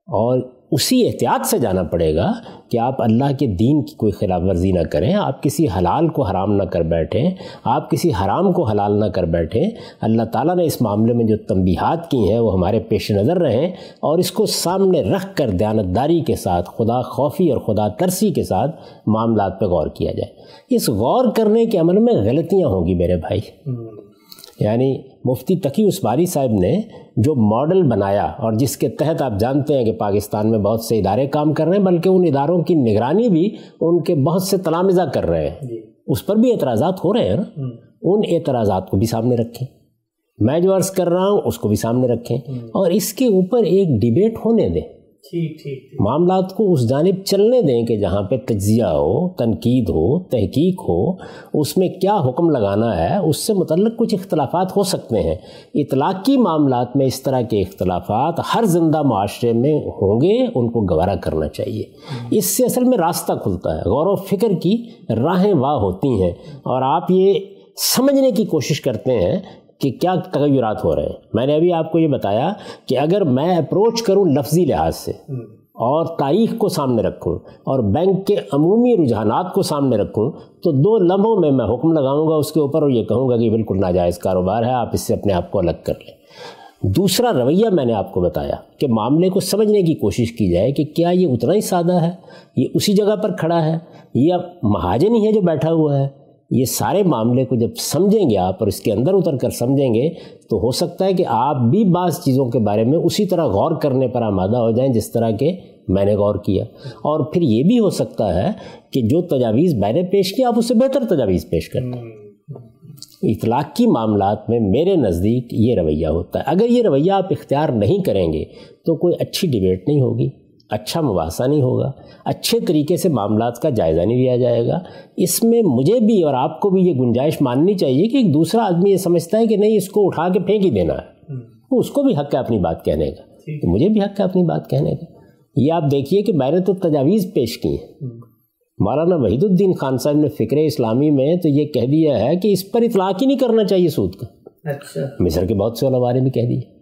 اور اسی احتیاط سے جانا پڑے گا کہ آپ اللہ کے دین کی کوئی خلاف ورزی نہ کریں، آپ کسی حلال کو حرام نہ کر بیٹھیں، آپ کسی حرام کو حلال نہ کر بیٹھیں۔ اللہ تعالیٰ نے اس معاملے میں جو تنبیہات کی ہیں، وہ ہمارے پیش نظر رہیں اور اس کو سامنے رکھ کر دیانتداری کے ساتھ، خدا خوفی اور خدا ترسی کے ساتھ معاملات پہ غور کیا جائے۔ اس غور کرنے کے عمل میں غلطیاں ہوں گی میرے بھائی۔ یعنی مفتی تقی اسماری صاحب نے جو ماڈل بنایا اور جس کے تحت آپ جانتے ہیں کہ پاکستان میں بہت سے ادارے کام کر رہے ہیں بلکہ ان اداروں کی نگرانی بھی ان کے بہت سے تلامزہ کر رہے ہیں۔ جی۔ اس پر بھی اعتراضات ہو رہے ہیں۔ نا ان اعتراضات کو بھی سامنے رکھیں۔ میں جو عرض کر رہا ہوں اس کو بھی سامنے رکھیں۔ اور اس کے اوپر ایک ڈیبیٹ ہونے دیں۔ معاملات کو اس جانب چلنے دیں کہ جہاں پہ تجزیہ ہو تنقید ہو تحقیق ہو اس میں کیا حکم لگانا ہے اس سے متعلق کچھ اختلافات ہو سکتے ہیں۔ اطلاقی معاملات میں اس طرح کے اختلافات ہر زندہ معاشرے میں ہوں گے ان کو گوارا کرنا چاہیے۔ اس سے اصل میں راستہ کھلتا ہے غور و فکر کی راہیں واہ ہوتی ہیں۔ اور آپ یہ سمجھنے کی کوشش کرتے ہیں کہ کیا تغیرات ہو رہے ہیں؟ میں نے ابھی آپ کو یہ بتایا کہ اگر میں اپروچ کروں لفظی لحاظ سے اور تاریخ کو سامنے رکھوں اور بینک کے عمومی رجحانات کو سامنے رکھوں تو دو لمحوں میں میں حکم لگاؤں گا اس کے اوپر اور یہ کہوں گا کہ بالکل ناجائز کاروبار ہے آپ اس سے اپنے آپ کو الگ کر لیں۔ دوسرا رویہ میں نے آپ کو بتایا کہ معاملے کو سمجھنے کی کوشش کی جائے کہ کیا یہ اتنا ہی سادہ ہے؟ یہ اسی جگہ پر کھڑا ہے؟ یہ مہاجن ہی ہے جو بیٹھا ہوا ہے۔ یہ سارے معاملے کو جب سمجھیں گے آپ اور اس کے اندر اتر کر سمجھیں گے، تو ہو سکتا ہے کہ آپ بھی بعض چیزوں کے بارے میں اسی طرح غور کرنے پر آمادہ ہو جائیں جس طرح کے میں نے غور کیا۔ اور پھر یہ بھی ہو سکتا ہے کہ جو تجاویز میں نے پیش کیا آپ اس سے بہتر تجاویز پیش کرتے ہیں۔ اطلاق کی معاملات میں میرے نزدیک یہ رویہ ہوتا ہے۔ اگر یہ رویہ آپ اختیار نہیں کریں گے، تو کوئی اچھی ڈبیٹ نہیں ہوگی۔ اچھا مباحثہ نہیں ہوگا۔ اچھے طریقے سے معاملات کا جائزہ نہیں لیا جائے گا۔ اس میں مجھے بھی اور آپ کو بھی یہ گنجائش ماننی چاہیے کہ ایک دوسرا آدمی یہ سمجھتا ہے کہ نہیں اس کو اٹھا کے پھینک ہی دینا ہے۔ اس کو بھی حق ہے اپنی بات کہنے کا۔ تو مجھے بھی حق ہے اپنی بات کہنے کا۔ یہ آپ دیکھیے کہ میں نے تو تجاویز پیش کی ہیں۔ مولانا وحید الدین خان صاحب نے فکر اسلامی میں تو یہ کہہ دیا ہے کہ اس پر اطلاق ہی نہیں کرنا چاہیے سود کا۔ اچھا۔ مصر کے بہت سے علماء نے بھی کہہ دیا۔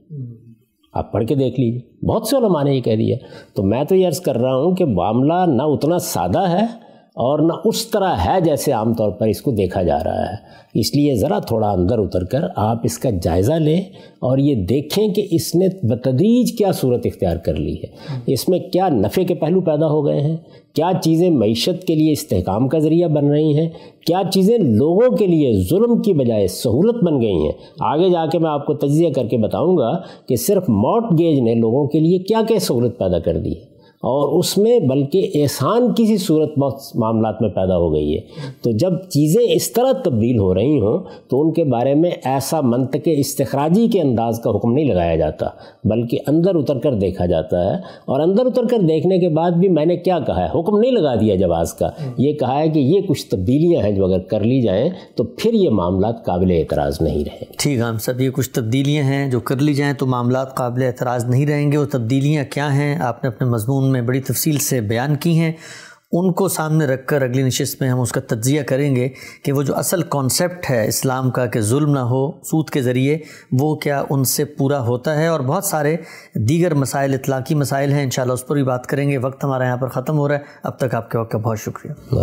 آپ پڑھ کے دیکھ لیجیے بہت سے علماء نے یہ کہہ دیا۔ تو میں تو یہ عرض کر رہا ہوں کہ معاملہ نہ اتنا سادہ ہے اور نہ اس طرح ہے جیسے عام طور پر اس کو دیکھا جا رہا ہے۔ اس لیے ذرا تھوڑا اندر اتر کر آپ اس کا جائزہ لیں اور یہ دیکھیں کہ اس نے بتدریج کیا صورت اختیار کر لی ہے۔ اس میں کیا نفع کے پہلو پیدا ہو گئے ہیں؟ کیا چیزیں معیشت کے لیے استحکام کا ذریعہ بن رہی ہیں؟ کیا چیزیں لوگوں کے لیے ظلم کی بجائے سہولت بن گئی ہیں؟ آگے جا کے میں آپ کو تجزیہ کر کے بتاؤں گا کہ صرف موٹ گیج نے لوگوں کے لیے کیا کیا سہولت پیدا کر دی ہے۔ اور اس میں بلکہ احسان کسی صورت بہت معاملات میں پیدا ہو گئی ہے۔ تو جب چیزیں اس طرح تبدیل ہو رہی ہوں تو ان کے بارے میں ایسا منطق استخراجی کے انداز کا حکم نہیں لگایا جاتا، بلکہ اندر اتر کر دیکھا جاتا ہے۔ اور اندر اتر کر دیکھنے کے بعد بھی میں نے کیا کہا ہے؟ حکم نہیں لگا دیا جواز کا۔ یہ کہا ہے کہ یہ کچھ تبدیلیاں ہیں جو اگر کر لی جائیں تو پھر یہ معاملات قابل اعتراض نہیں رہیں۔ ٹھیک ہے، ہم سب یہ کچھ تبدیلیاں ہیں جو کر لی جائیں تو معاملات قابل اعتراض نہیں رہیں گے۔ وہ تبدیلیاں کیا ہیں؟ آپ نے اپنے مضمون میں بڑی تفصیل سے بیان کی ہیں۔ ان کو سامنے رکھ کر اگلی نشست میں ہم اس کا تجزیہ کریں گے کہ وہ جو اصل کانسیپٹ ہے اسلام کا کہ ظلم نہ ہو سود کے ذریعے، وہ کیا ان سے پورا ہوتا ہے؟ اور بہت سارے دیگر مسائل، اطلاقی مسائل ہیں۔ انشاءاللہ اس پر بھی بات کریں گے۔ وقت ہمارا یہاں پر ختم ہو رہا ہے۔ اب تک آپ کے وقت کا بہت شکریہ۔